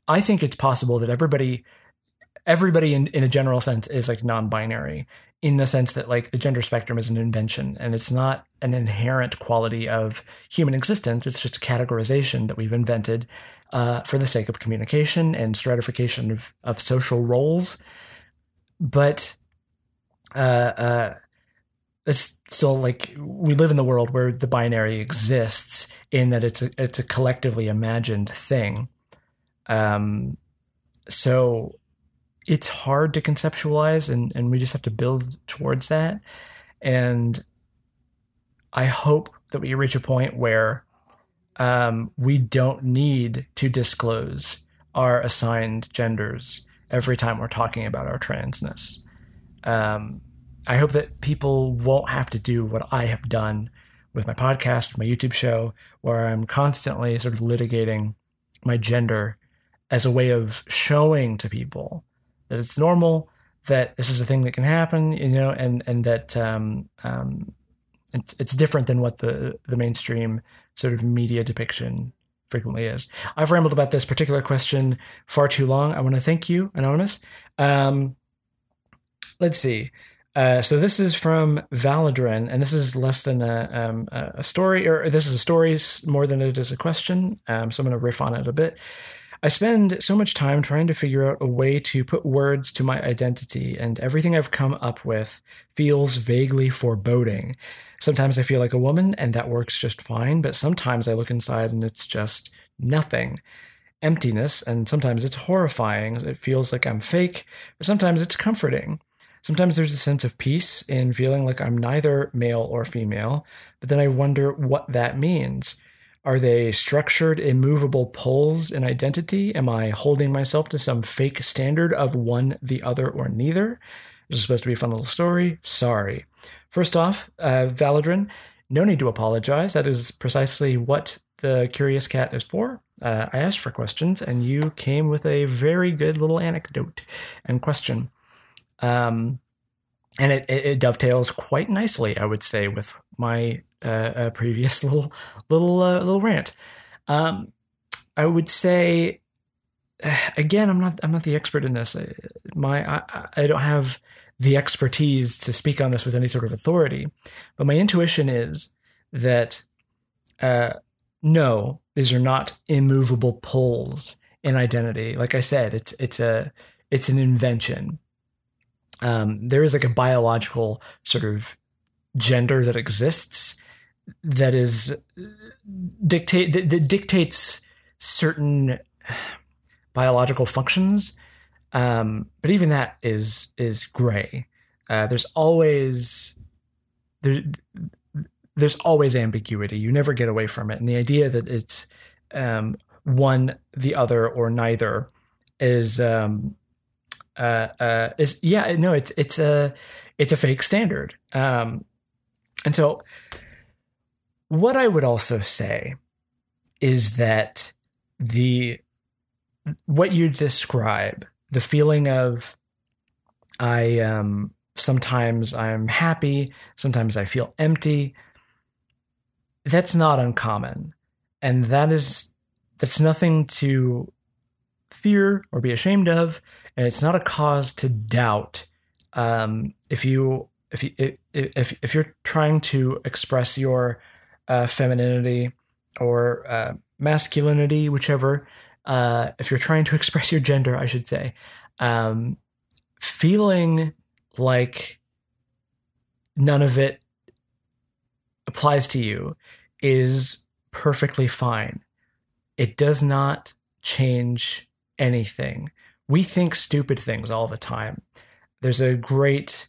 I think it's possible that everybody everybody in, in a general sense is like non-binary in the sense that like the gender spectrum is an invention and it's not an inherent quality of human existence. It's just a categorization that we've invented uh, for the sake of communication and stratification of, of social roles. But uh, uh, it's still like we live in the world where the binary exists in that it's a, it's a collectively imagined thing. Um, so it's hard to conceptualize and, and we just have to build towards that. And I hope that we reach a point where um, we don't need to disclose our assigned genders every time we're talking about our transness. Um, I hope that people won't have to do what I have done with my podcast, my YouTube show, where I'm constantly sort of litigating my gender as a way of showing to people that it's normal, that this is a thing that can happen, you know, and and that um, um, it's it's different than what the the mainstream sort of media depiction frequently is. I've rambled about this particular question far too long. I want to thank you, anonymous. Um, let's see. Uh, so this is from Valadrin, and this is less than a, um, a story, or this is a story more than it is a question. Um, so I'm going to riff on it a bit. I spend so much time trying to figure out a way to put words to my identity, and everything I've come up with feels vaguely foreboding. Sometimes I feel like a woman, and that works just fine, but sometimes I look inside and it's just nothing. Emptiness, and sometimes it's horrifying. It feels like I'm fake, but sometimes it's comforting. Sometimes there's a sense of peace in feeling like I'm neither male or female, but then I wonder what that means. Are they structured, immovable poles in identity? Am I holding myself to some fake standard of one, the other, or neither? This is supposed to be a fun little story. Sorry. First off, uh, Valadrin, no need to apologize. That is precisely what the Curious Cat is for. Uh, I asked for questions, and you came with a very good little anecdote and question. Um, and it, it, it dovetails quite nicely, I would say, with my uh, a previous little little uh, little rant. Um, I would say again, I'm not I'm not the expert in this. My I, I don't have the expertise to speak on this with any sort of authority, but my intuition is that uh, no, these are not immovable poles in identity. Like I said, it's it's a it's an invention. Um, there is like a biological sort of gender that exists that is dictate that dictates certain biological functions. Um, but even that is is gray. Uh, there's always there, there's always ambiguity. You never get away from it, and the idea that it's um, one, the other, or neither is um, uh, uh, is yeah no it's it's a it's a fake standard. Um, and so what I would also say is that the what you describe, the feeling of I um sometimes I'm happy, sometimes I feel empty, that's not uncommon. And that is that's nothing to fear or be ashamed of, and it's not a cause to doubt. Um, if you if you if if you're trying to express your uh, femininity or uh, masculinity, whichever. Uh, if you're trying to express your gender, I should say, um, feeling like none of it applies to you is perfectly fine. It does not change anything. We think stupid things all the time. There's a great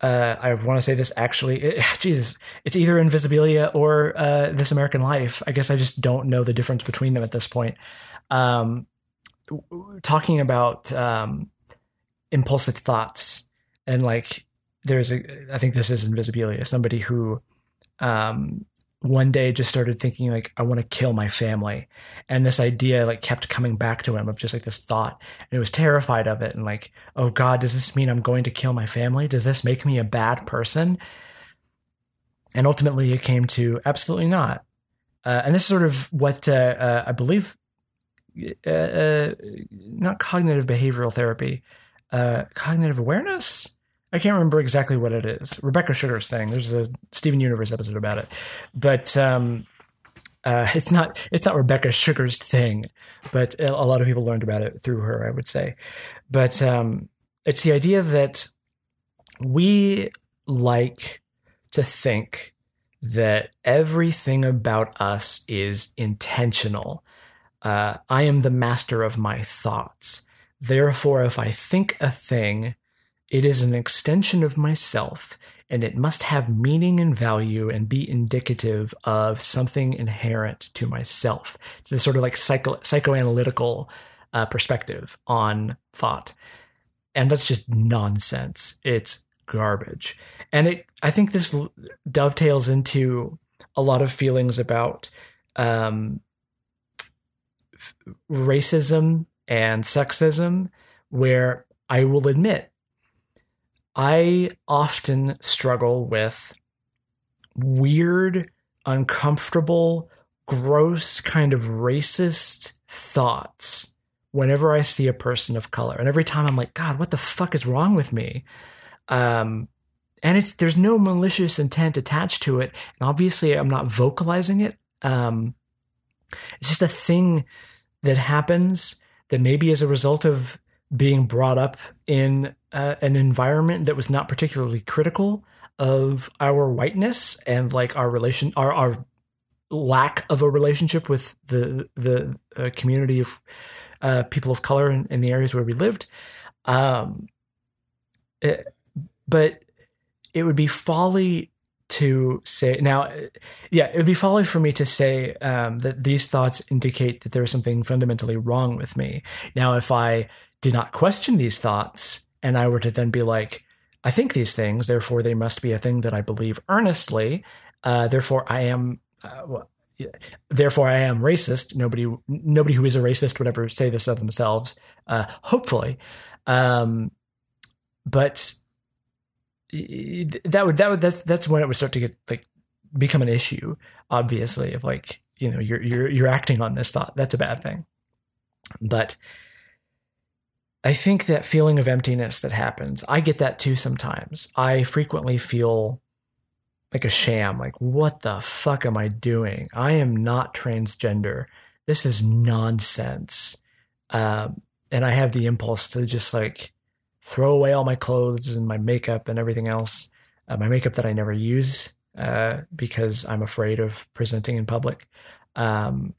uh, I want to say this actually. It, Jesus, it's either Invisibilia or uh, This American Life. I guess I just don't know the difference between them at this point. Um, talking about um, impulsive thoughts and like there's a I think this is Invisibilia, somebody who um, one day just started thinking like I want to kill my family, and this idea like kept coming back to him of just like this thought, and he was terrified of it, and like oh God, does this mean I'm going to kill my family? Does this make me a bad person? And ultimately, it came to absolutely not. Uh, and this is sort of what uh, uh, I believe, uh, uh, not cognitive behavioral therapy, uh, cognitive awareness I can't remember exactly what it is. Rebecca Sugar's thing. There's a Steven Universe episode about it, but um, uh, it's not it's not Rebecca Sugar's thing. But a lot of people learned about it through her, I would say. But um, it's the idea that we like to think that everything about us is intentional. Uh, I am the master of my thoughts. Therefore, if I think a thing, it is an extension of myself, and it must have meaning and value and be indicative of something inherent to myself. It's this sort of like psycho- psychoanalytical uh, perspective on thought. And that's just nonsense. It's garbage. And it, I think this dovetails into a lot of feelings about um, f- racism and sexism, where I will admit I often struggle with weird, uncomfortable, gross, kind of racist thoughts whenever I see a person of color. And every time I'm like, God, what the fuck is wrong with me? Um, and it's there's no malicious intent attached to it. And obviously, I'm not vocalizing it. Um, it's just a thing that happens that maybe as a result of being brought up in uh, an environment that was not particularly critical of our whiteness and like our relation our our lack of a relationship with the the uh, community of uh, people of color in, in, the areas where we lived. Um, it, but it would be folly to say now yeah it would be folly for me to say um, that these thoughts indicate that there's something fundamentally wrong with me. Now if i did not question these thoughts, and I were to then be like, I think these things, therefore they must be a thing that I believe earnestly. Uh, therefore, I am. Uh, well, therefore, I am racist. Nobody, nobody who is a racist would ever say this of themselves. Uh, hopefully, um, but that would that would that's that's when it would start to get like become an issue. Obviously, of like you know you're you're you're acting on this thought. That's a bad thing. But I think that feeling of emptiness that happens, I get that too sometimes. I frequently feel like a sham, like, what the fuck am I doing? I am not transgender. This is nonsense. Um, and I have the impulse to just like throw away all my clothes and my makeup and everything else, uh, my makeup that I never use uh, because I'm afraid of presenting in public. Um,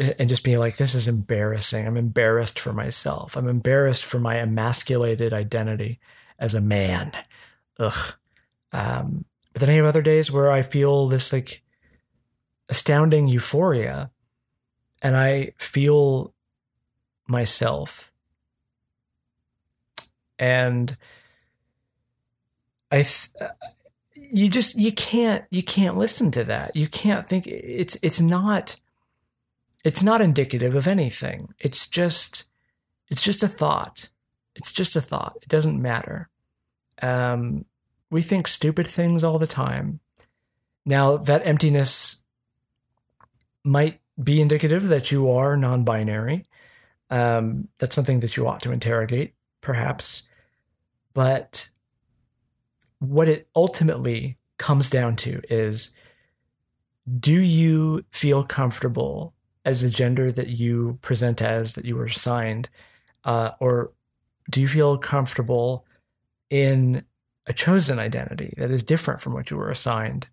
and just being like, this is embarrassing. I'm embarrassed for myself. I'm embarrassed for my emasculated identity as a man. Ugh. Um, but then I have other days where I feel this like astounding euphoria and I feel myself. And I, th- you just, you can't, you can't listen to that. You can't think it's, it's not, it's not indicative of anything. It's just it's just a thought. It's just a thought. It doesn't matter. Um, we think stupid things all the time. Now that emptiness might be indicative that you are non-binary. Um, that's something that you ought to interrogate, perhaps. But what it ultimately comes down to is do you feel comfortable as the gender that you present as that you were assigned uh, or do you feel comfortable in a chosen identity that is different from what you were assigned?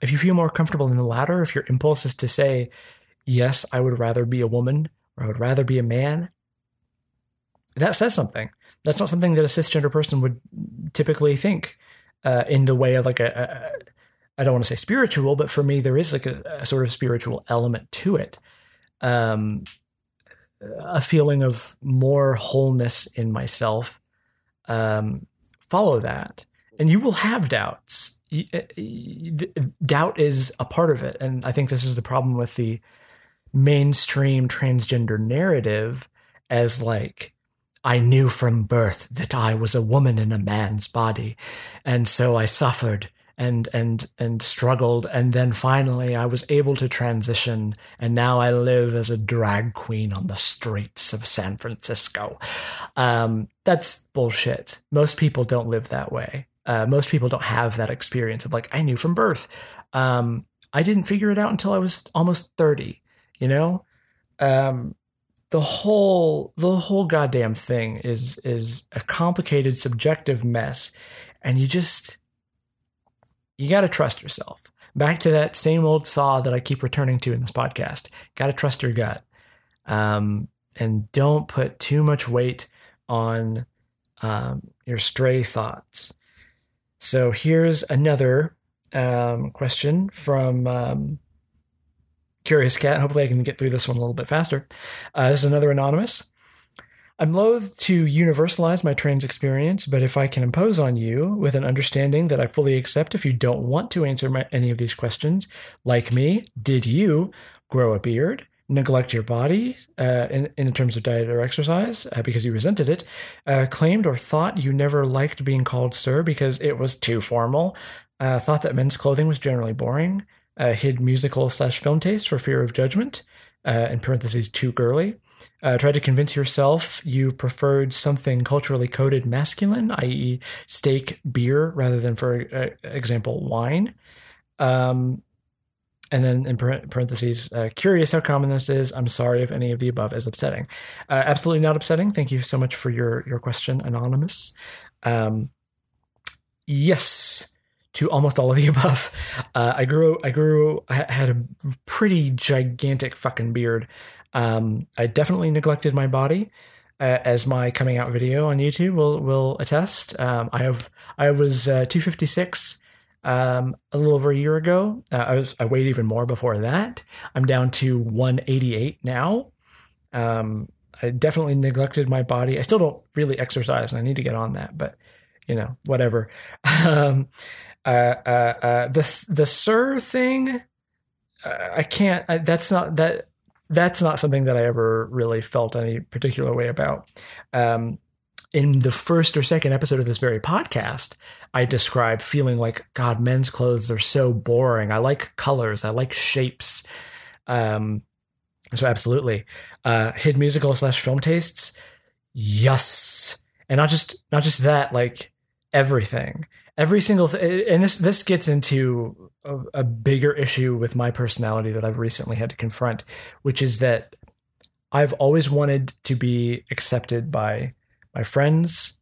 If you feel more comfortable in the latter if your impulse is to say yes i would rather be a woman or i would rather be a man that says something. That's not something that a cisgender person would typically think uh, in the way of like a, I don't want to say spiritual, but for me, there is like a, a sort of spiritual element to it. Um, a feeling of more wholeness in myself, um, follow that. And you will have doubts. Uh, doubt is a part of it. And I think this is the problem with the mainstream transgender narrative as like, I knew from birth that I was a woman in a man's body. And so I suffered and and and struggled and then finally I was able to transition and now I live as a drag queen on the streets of San Francisco. Um, that's bullshit. Most people don't live that way. Uh, most people don't have that experience of like I knew from birth. Um, I didn't figure it out until I was almost thirty. You know, um, the whole the whole goddamn thing is is a complicated subjective mess, and you just you got to trust yourself. Back to that same old saw that I keep returning to in this podcast. Got to trust your gut. Um, and don't put too much weight on um, your stray thoughts. So here's another um, question from um, Curious Cat. Hopefully, I can get through this one a little bit faster. Uh, this is another anonymous. I'm loath to universalize my trans experience, but if I can impose on you with an understanding that I fully accept if you don't want to answer my, any of these questions, like me, did you grow a beard, neglect your body uh, in, in terms of diet or exercise uh, because you resented it, uh, claimed or thought you never liked being called sir because it was too formal, uh, thought that men's clothing was generally boring, uh, hid musical slash film taste for fear of judgment, uh, in parentheses, too girly, uh, to convince yourself you preferred something culturally coded masculine, i.e., steak, beer, rather than, for uh, example, wine. Um, and then in parentheses, uh, curious how common this is. I'm sorry if any of the above is upsetting. Uh, absolutely not upsetting. Thank you so much for your your question, anonymous. Um, yes, to almost all of the above. Uh, I grew, I grew, I had a pretty gigantic fucking beard um, I definitely neglected my body, uh, as my coming out video on YouTube will will attest. Um, I have I was uh, 256 um, a little over a year ago. Uh, I was I weighed even more before that. I'm down to 188 now. Um, I definitely neglected my body. I still don't really exercise, and I need to get on that. But you know, whatever. um, uh, uh, uh, the the sir thing, I can't. That's not that that's not something that I ever really felt any particular way about. Um, in the first or second episode of this very podcast, I describe feeling like, God, men's clothes are so boring. I like colors, I like shapes. Um, so, absolutely. Uh, hid musical slash film tastes, yes. And not just not just that, like everything every single th- and this this gets into a, a, bigger issue with my personality that I've recently had to confront, which is that I've always wanted to be accepted by my friends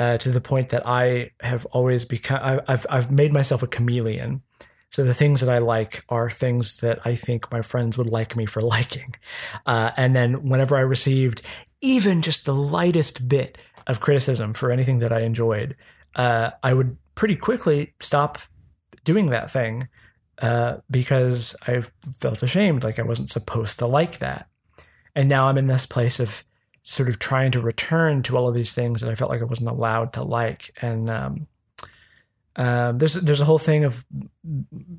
uh, to the point that I have always become I, I've I've made myself a chameleon. So the things that I like are things that I think my friends would like me for liking, uh, and then whenever I received even just the lightest bit of criticism for anything that I enjoyed, uh, I would pretty quickly stop doing that thing uh, because I felt ashamed, like I wasn't supposed to like that. And now I'm in this place of sort of trying to return to all of these things that I felt like I wasn't allowed to like. And um, uh, there's there's a whole thing of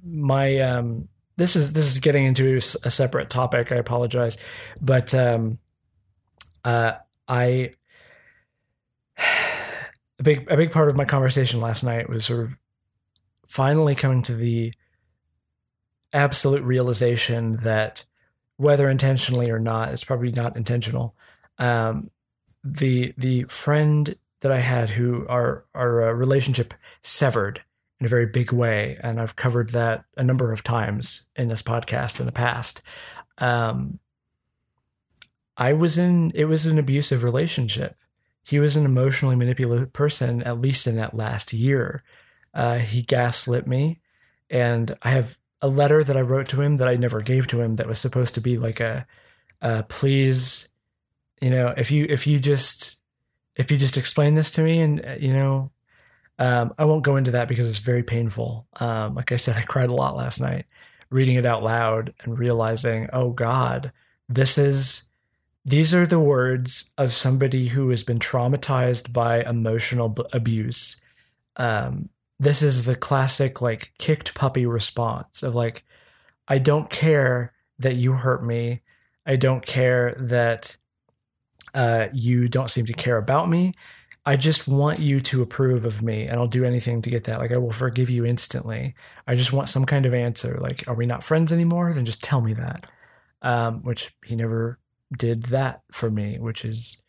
my um, this is this is getting into a separate topic. I apologize, but um, uh, I a big a big part of my conversation last night was sort of finally coming to the absolute realization that whether intentionally or not, it's probably not intentional. Um, the the friend that I had who our our uh, relationship severed in a very big way, and I've covered that a number of times in this podcast in the past. Um, I was in it was an abusive relationship, he was an emotionally manipulative person, at least in that last year. Uh, he gaslit me, and I have a letter that I wrote to him that I never gave to him that was supposed to be like a, uh, please, you know, if you if you just if you just explain this to me, and uh, you know, um, I won't go into that because it's very painful. Um, like I said, I cried a lot last night reading it out loud and realizing, oh God, this is these are the words of somebody who has been traumatized by emotional b- abuse. Um, this is the classic like kicked puppy response of like, I don't care that you hurt me. I don't care that uh, you don't seem to care about me. I just want you to approve of me, and I'll do anything to get that. Like, I will forgive you instantly. I just want some kind of answer. Like, are we not friends anymore? Then just tell me that. Um, which he never did that for me, which is,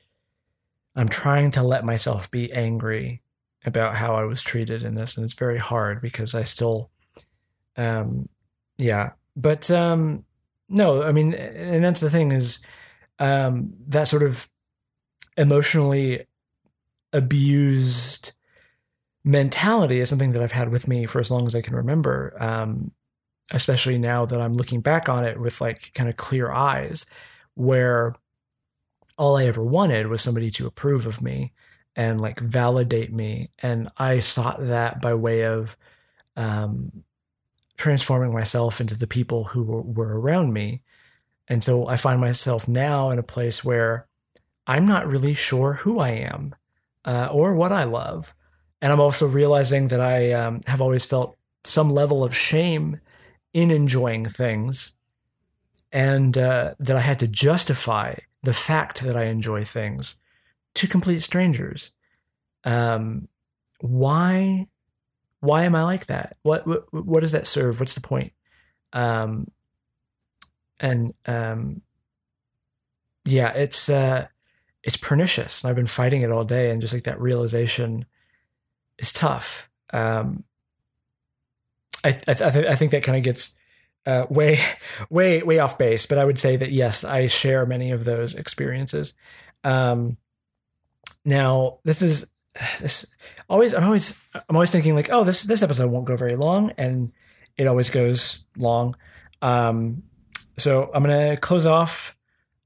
I'm trying to let myself be angry about how I was treated in this, and it's very hard because I still, um, yeah. But um, no, I mean, and that's the thing is, um, that sort of emotionally abused mentality is something that I've had with me for as long as I can remember. Um, especially now that I'm looking back on it with like kind of clear eyes, where all I ever wanted was somebody to approve of me and like validate me. And I sought that by way of um, transforming myself into the people who were, were around me. And so I find myself now in a place where I'm not really sure who I am uh, or what I love. And I'm also realizing that I um, have always felt some level of shame in enjoying things and uh, that I had to justify the fact that I enjoy things to complete strangers. Um, why? Why am I like that? What, what what does that serve? What's the point? Um, and um, yeah, it's uh, it's pernicious. and I've been fighting it all day, and just like that realization is tough. Um, I I, th- I think that kind of gets uh, way way way off base, but I would say that yes, I share many of those experiences. Um, now, this is this always I'm always I'm always thinking like, oh, this this episode won't go very long, and it always goes long. Um, so I'm gonna close off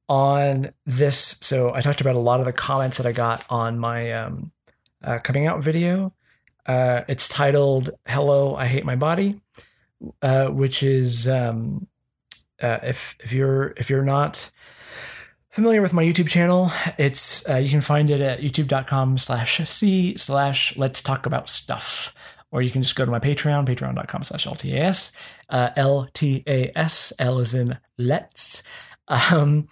on this. So I talked about a lot of the comments that I got on my um, uh, coming out video. Uh, it's titled "Hello, I Hate My Body," uh, which is um, uh, if if you're if you're not familiar with my YouTube channel, it's uh, you can find it at youtube.com slash c slash let's talk about stuff. Or you can just go to my Patreon, patreon.com slash LTAS. Uh, is in let's. Um,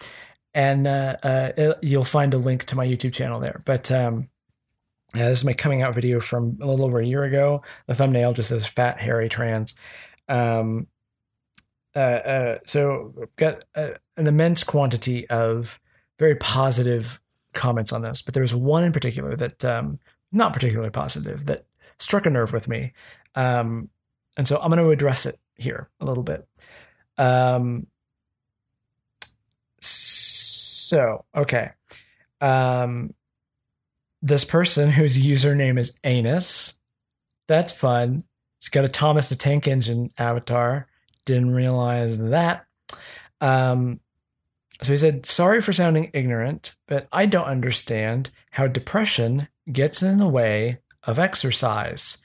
and uh, uh, you'll find a link to my YouTube channel there. But um, yeah, this is my coming out video from a little over a year ago. The thumbnail just says "fat, hairy, trans." Um, uh, uh, so I've got a, an immense quantity of very positive comments on this, but there was one in particular that um, not particularly positive that struck a nerve with me, um, and so I'm going to address it here a little bit. Um, so, okay. Um, this person whose username is Anus. That's fun. He's got a Thomas the Tank Engine avatar. Didn't realize that. Um, so he said, Sorry for sounding ignorant, but I don't understand how depression gets in the way of exercise.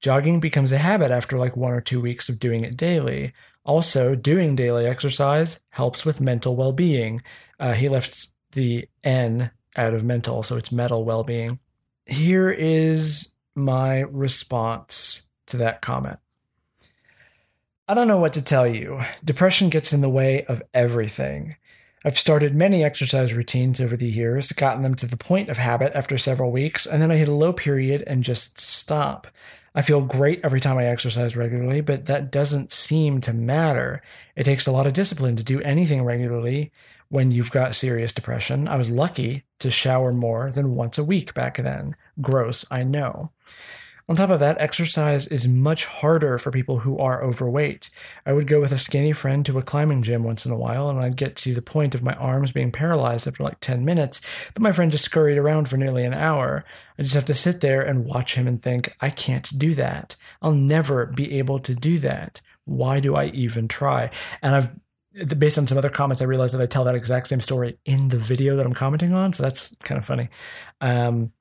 Jogging becomes a habit after like one or two weeks of doing it daily. Also, doing daily exercise helps with mental well being. Uh, he left the N out of mental, so it's mental well being. Here is my response to that comment. I don't know what to tell you. Depression gets in the way of everything. I've started many exercise routines over the years, gotten them to the point of habit after several weeks, and then I hit a low period and just stop. I feel great every time I exercise regularly, but that doesn't seem to matter. It takes a lot of discipline to do anything regularly, when you've got serious depression. I was lucky to shower more than once a week back then. Gross, I know. On top of that, exercise is much harder for people who are overweight. I would go with a skinny friend to a climbing gym once in a while, and I'd get to the point of my arms being paralyzed after like 10 minutes, but my friend just scurried around for nearly an hour. I just have to sit there and watch him and think, I can't do that. I'll never be able to do that. Why do I even try? And I've based on some other comments, I realized that I tell that exact same story in the video that I'm commenting on. So that's kind of funny. Um,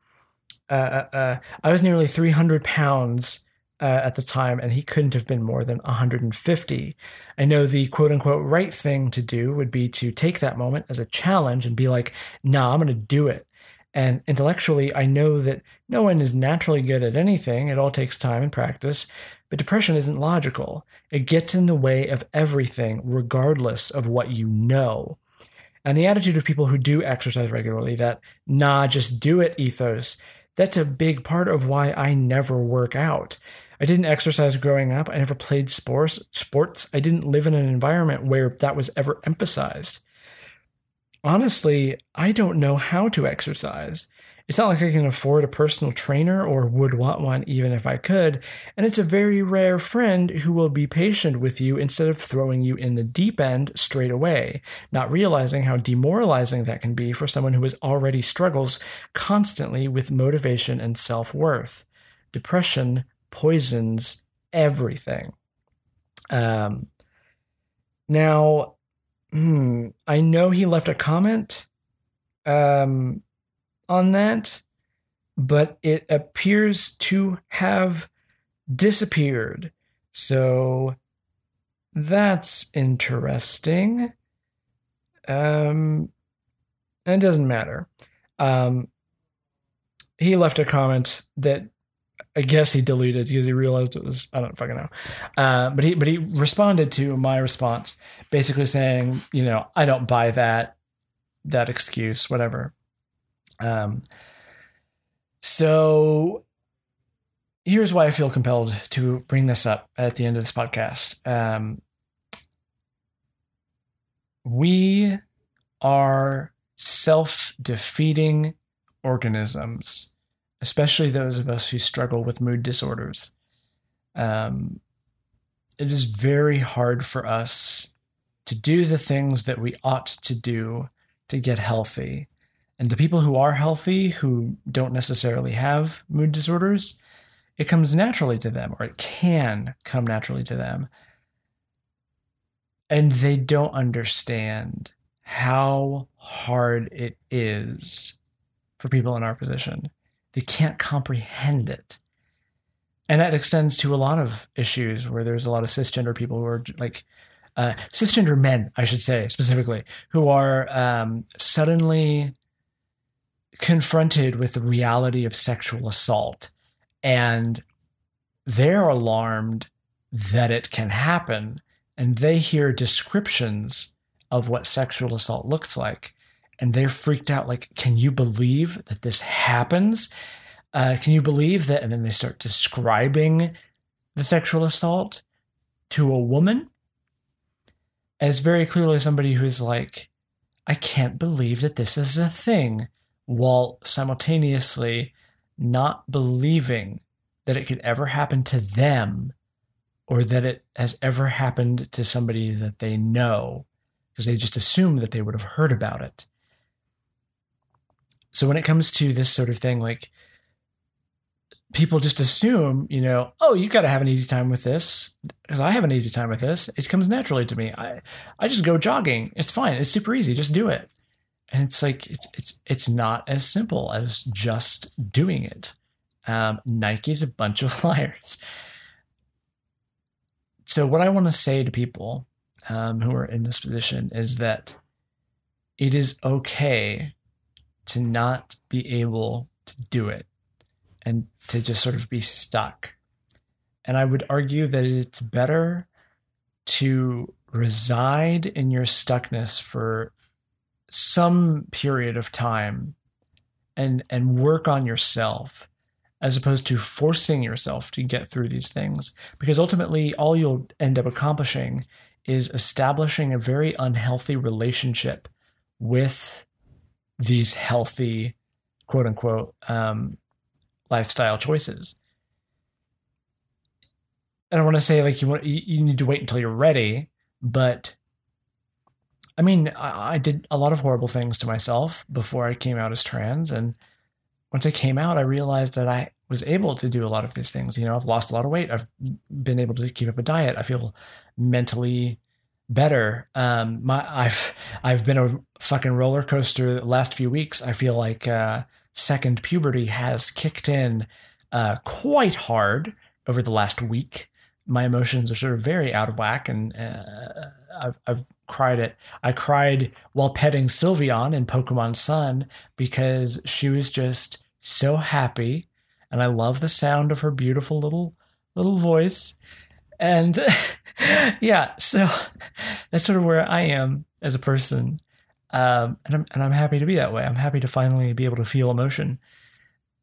Uh, uh, uh, I was nearly 300 pounds uh, at the time, and he couldn't have been more than 150. I know the quote unquote right thing to do would be to take that moment as a challenge and be like, nah, I'm going to do it. And intellectually, I know that no one is naturally good at anything. It all takes time and practice. But depression isn't logical, it gets in the way of everything, regardless of what you know. And the attitude of people who do exercise regularly, that nah, just do it ethos, that's a big part of why I never work out. I didn't exercise growing up. I never played sports. Sports. I didn't live in an environment where that was ever emphasized. Honestly, I don't know how to exercise. It's not like I can afford a personal trainer or would want one even if I could, and it's a very rare friend who will be patient with you instead of throwing you in the deep end straight away, not realizing how demoralizing that can be for someone who already struggles constantly with motivation and self worth. Depression poisons everything. Um, now, hmm, I know he left a comment. Um, on that, but it appears to have disappeared. So that's interesting. Um, it doesn't matter. Um, he left a comment that I guess he deleted because he realized it was I don't fucking know. Uh, but he but he responded to my response, basically saying, you know, I don't buy that that excuse, whatever. Um, so here's why I feel compelled to bring this up at the end of this podcast. Um, we are self defeating organisms, especially those of us who struggle with mood disorders. Um, it is very hard for us to do the things that we ought to do to get healthy. And the people who are healthy, who don't necessarily have mood disorders, it comes naturally to them, or it can come naturally to them. And they don't understand how hard it is for people in our position. They can't comprehend it. And that extends to a lot of issues where there's a lot of cisgender people who are like, uh, cisgender men, I should say specifically, who are um, suddenly confronted with the reality of sexual assault and they're alarmed that it can happen and they hear descriptions of what sexual assault looks like and they're freaked out like can you believe that this happens? Uh, can you believe that? And then they start describing the sexual assault to a woman as very clearly somebody who's like i can't believe that this is a thing while simultaneously not believing that it could ever happen to them or that it has ever happened to somebody that they know because they just assume that they would have heard about it. So when it comes to this sort of thing, like people just assume, you know, oh, you got to have an easy time with this because I have an easy time with this. It comes naturally to me. I I just go jogging. It's fine. It's super easy. Just do it and it's like it's it's it's not as simple as just doing it. Um, Nike's a bunch of liars. So what I want to say to people um, who are in this position is that it is okay to not be able to do it and to just sort of be stuck. And I would argue that it's better to reside in your stuckness for some period of time and and work on yourself as opposed to forcing yourself to get through these things. Because ultimately all you'll end up accomplishing is establishing a very unhealthy relationship with these healthy quote unquote um, lifestyle choices. And i want to say like you want you need to wait until you're ready but I mean, I, I did a lot of horrible things to myself before I came out as trans. And once I came out, I realized that I was able to do a lot of these things. You know, I've lost a lot of weight. I've been able to keep up a diet. I feel mentally better. Um, my I've I've been a fucking roller coaster the last few weeks. I feel like uh, second puberty has kicked in uh, quite hard, over the last week. My emotions are sort of very out of whack, and uh, I've, I've cried it. I cried while petting Sylveon in Pokemon Sun because she was just so happy, and I love the sound of her beautiful little little voice. And yeah, so that's sort of where I am as a person. Um, and I'm and I'm happy to be that way. I'm happy to finally be able to feel emotion.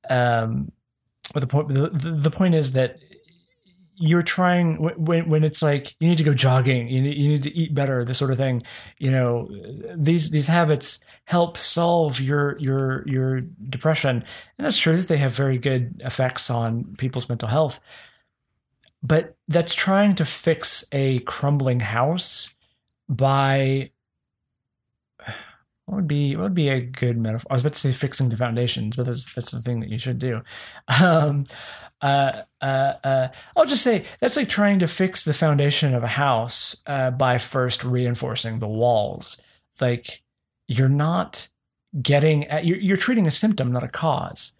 Um, but the point the, the point is that you're trying when when it's like you need to go jogging, you need, you need to eat better, this sort of thing. You know, these these habits help solve your your your depression, and that's true that they have very good effects on people's mental health. But that's trying to fix a crumbling house by what would be what would be a good metaphor? I was about to say fixing the foundations, but that's that's the thing that you should do. Um, uh, uh, uh, I'll just say that's like trying to fix the foundation of a house uh, by first reinforcing the walls. Like you're not getting at, you're, you're treating a symptom, not a cause,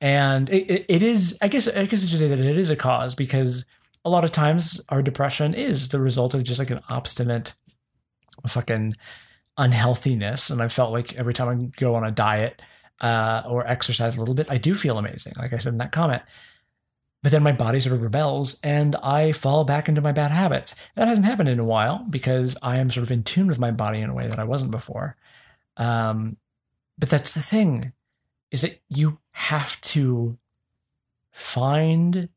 and it, it, it is. I guess I guess I should say that it is a cause because a lot of times our depression is the result of just like an obstinate fucking unhealthiness. And I felt like every time I go on a diet uh, or exercise a little bit, I do feel amazing, like I said in that comment. But then my body sort of rebels and I fall back into my bad habits. That hasn't happened in a while because I am sort of in tune with my body in a way that I wasn't before. Um, but that's the thing is that you have to find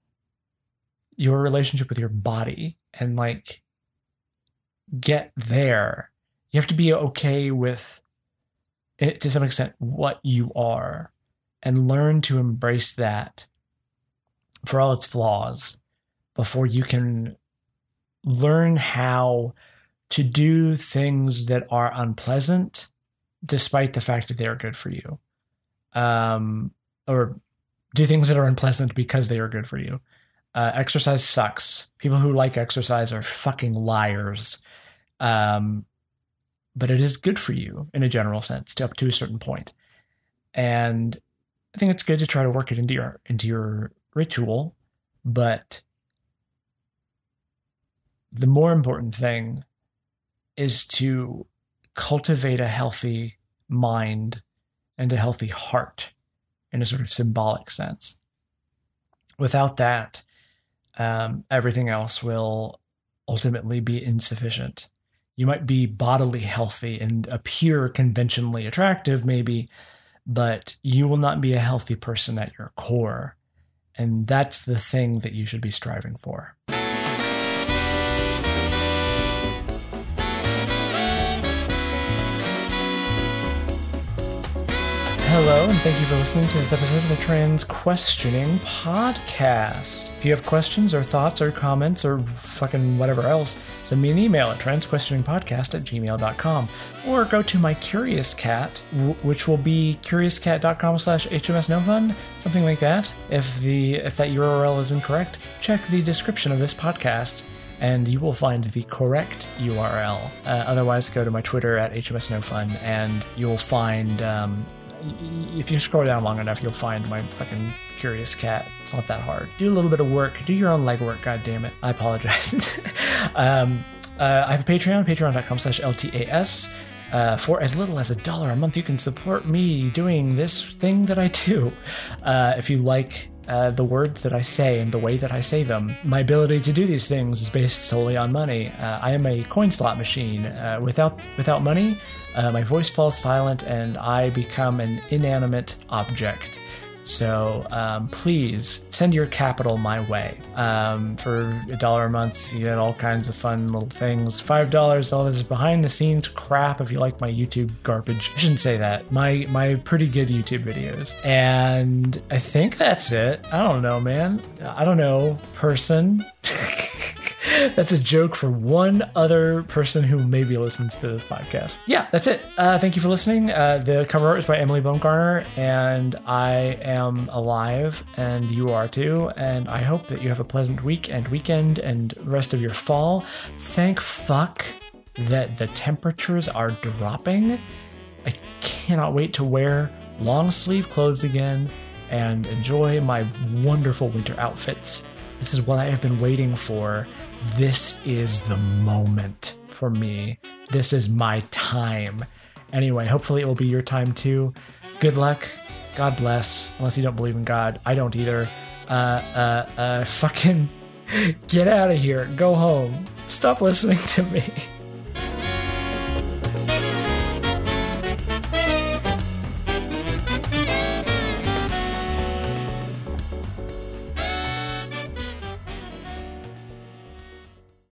your relationship with your body and like get there. You have to be okay with it to some extent what you are and learn to embrace that for all its flaws before you can learn how to do things that are unpleasant despite the fact that they are good for you um, or do things that are unpleasant because they are good for you uh, exercise sucks. People who like exercise are fucking liars. Um, but it is good for you in a general sense, to up to a certain point. And I think it's good to try to work it into your into your ritual, but the more important thing is to cultivate a healthy mind and a healthy heart in a sort of symbolic sense. Without that, um, everything else will ultimately be insufficient. You might be bodily healthy and appear conventionally attractive, maybe, but you will not be a healthy person at your core. And that's the thing that you should be striving for. Hello, and thank you for listening to this episode of the Trans Questioning Podcast. If you have questions or thoughts or comments or fucking whatever else, send me an email at transquestioningpodcast at gmail.com or go to my Curious Cat, which will be curiouscat.com slash hmsnofun, something like that. If the if that URL is incorrect, check the description of this podcast and you will find the correct URL. Uh, otherwise, go to my Twitter at HMSNoFun and you'll find um, if you scroll down long enough, you'll find my fucking curious cat. It's not that hard. Do a little bit of work. Do your own legwork. God damn it. I apologize. um, uh, I have a Patreon, patreon.com slash LTAS. Uh, for as little as a dollar a month, you can support me doing this thing that I do. Uh, if you like uh, the words that I say and the way that I say them. My ability to do these things is based solely on money. Uh, I am a coin slot machine. Uh, without without money, uh, my voice falls silent and I become an inanimate object. So um, please send your capital my way. Um, for a dollar a month, you get all kinds of fun little things. Five dollars, all this behind the scenes crap. If you like my YouTube garbage, I shouldn't say that. My my pretty good YouTube videos. And I think that's it. I don't know, man. I don't know, person. that's a joke for one other person who maybe listens to this podcast. Yeah, that's it. Uh, thank you for listening. Uh, the cover art is by Emily Baumgartner, and I am alive, and you are too. And I hope that you have a pleasant week and weekend and rest of your fall. Thank fuck that the temperatures are dropping. I cannot wait to wear long sleeve clothes again and enjoy my wonderful winter outfits This is what I have been waiting for. This is the moment for me. This is my time. Anyway, hopefully it will be your time too. Good luck. God bless. Unless you don't believe in God. I don't either. Uh, uh, uh, fucking get out of here. Go home. Stop listening to me.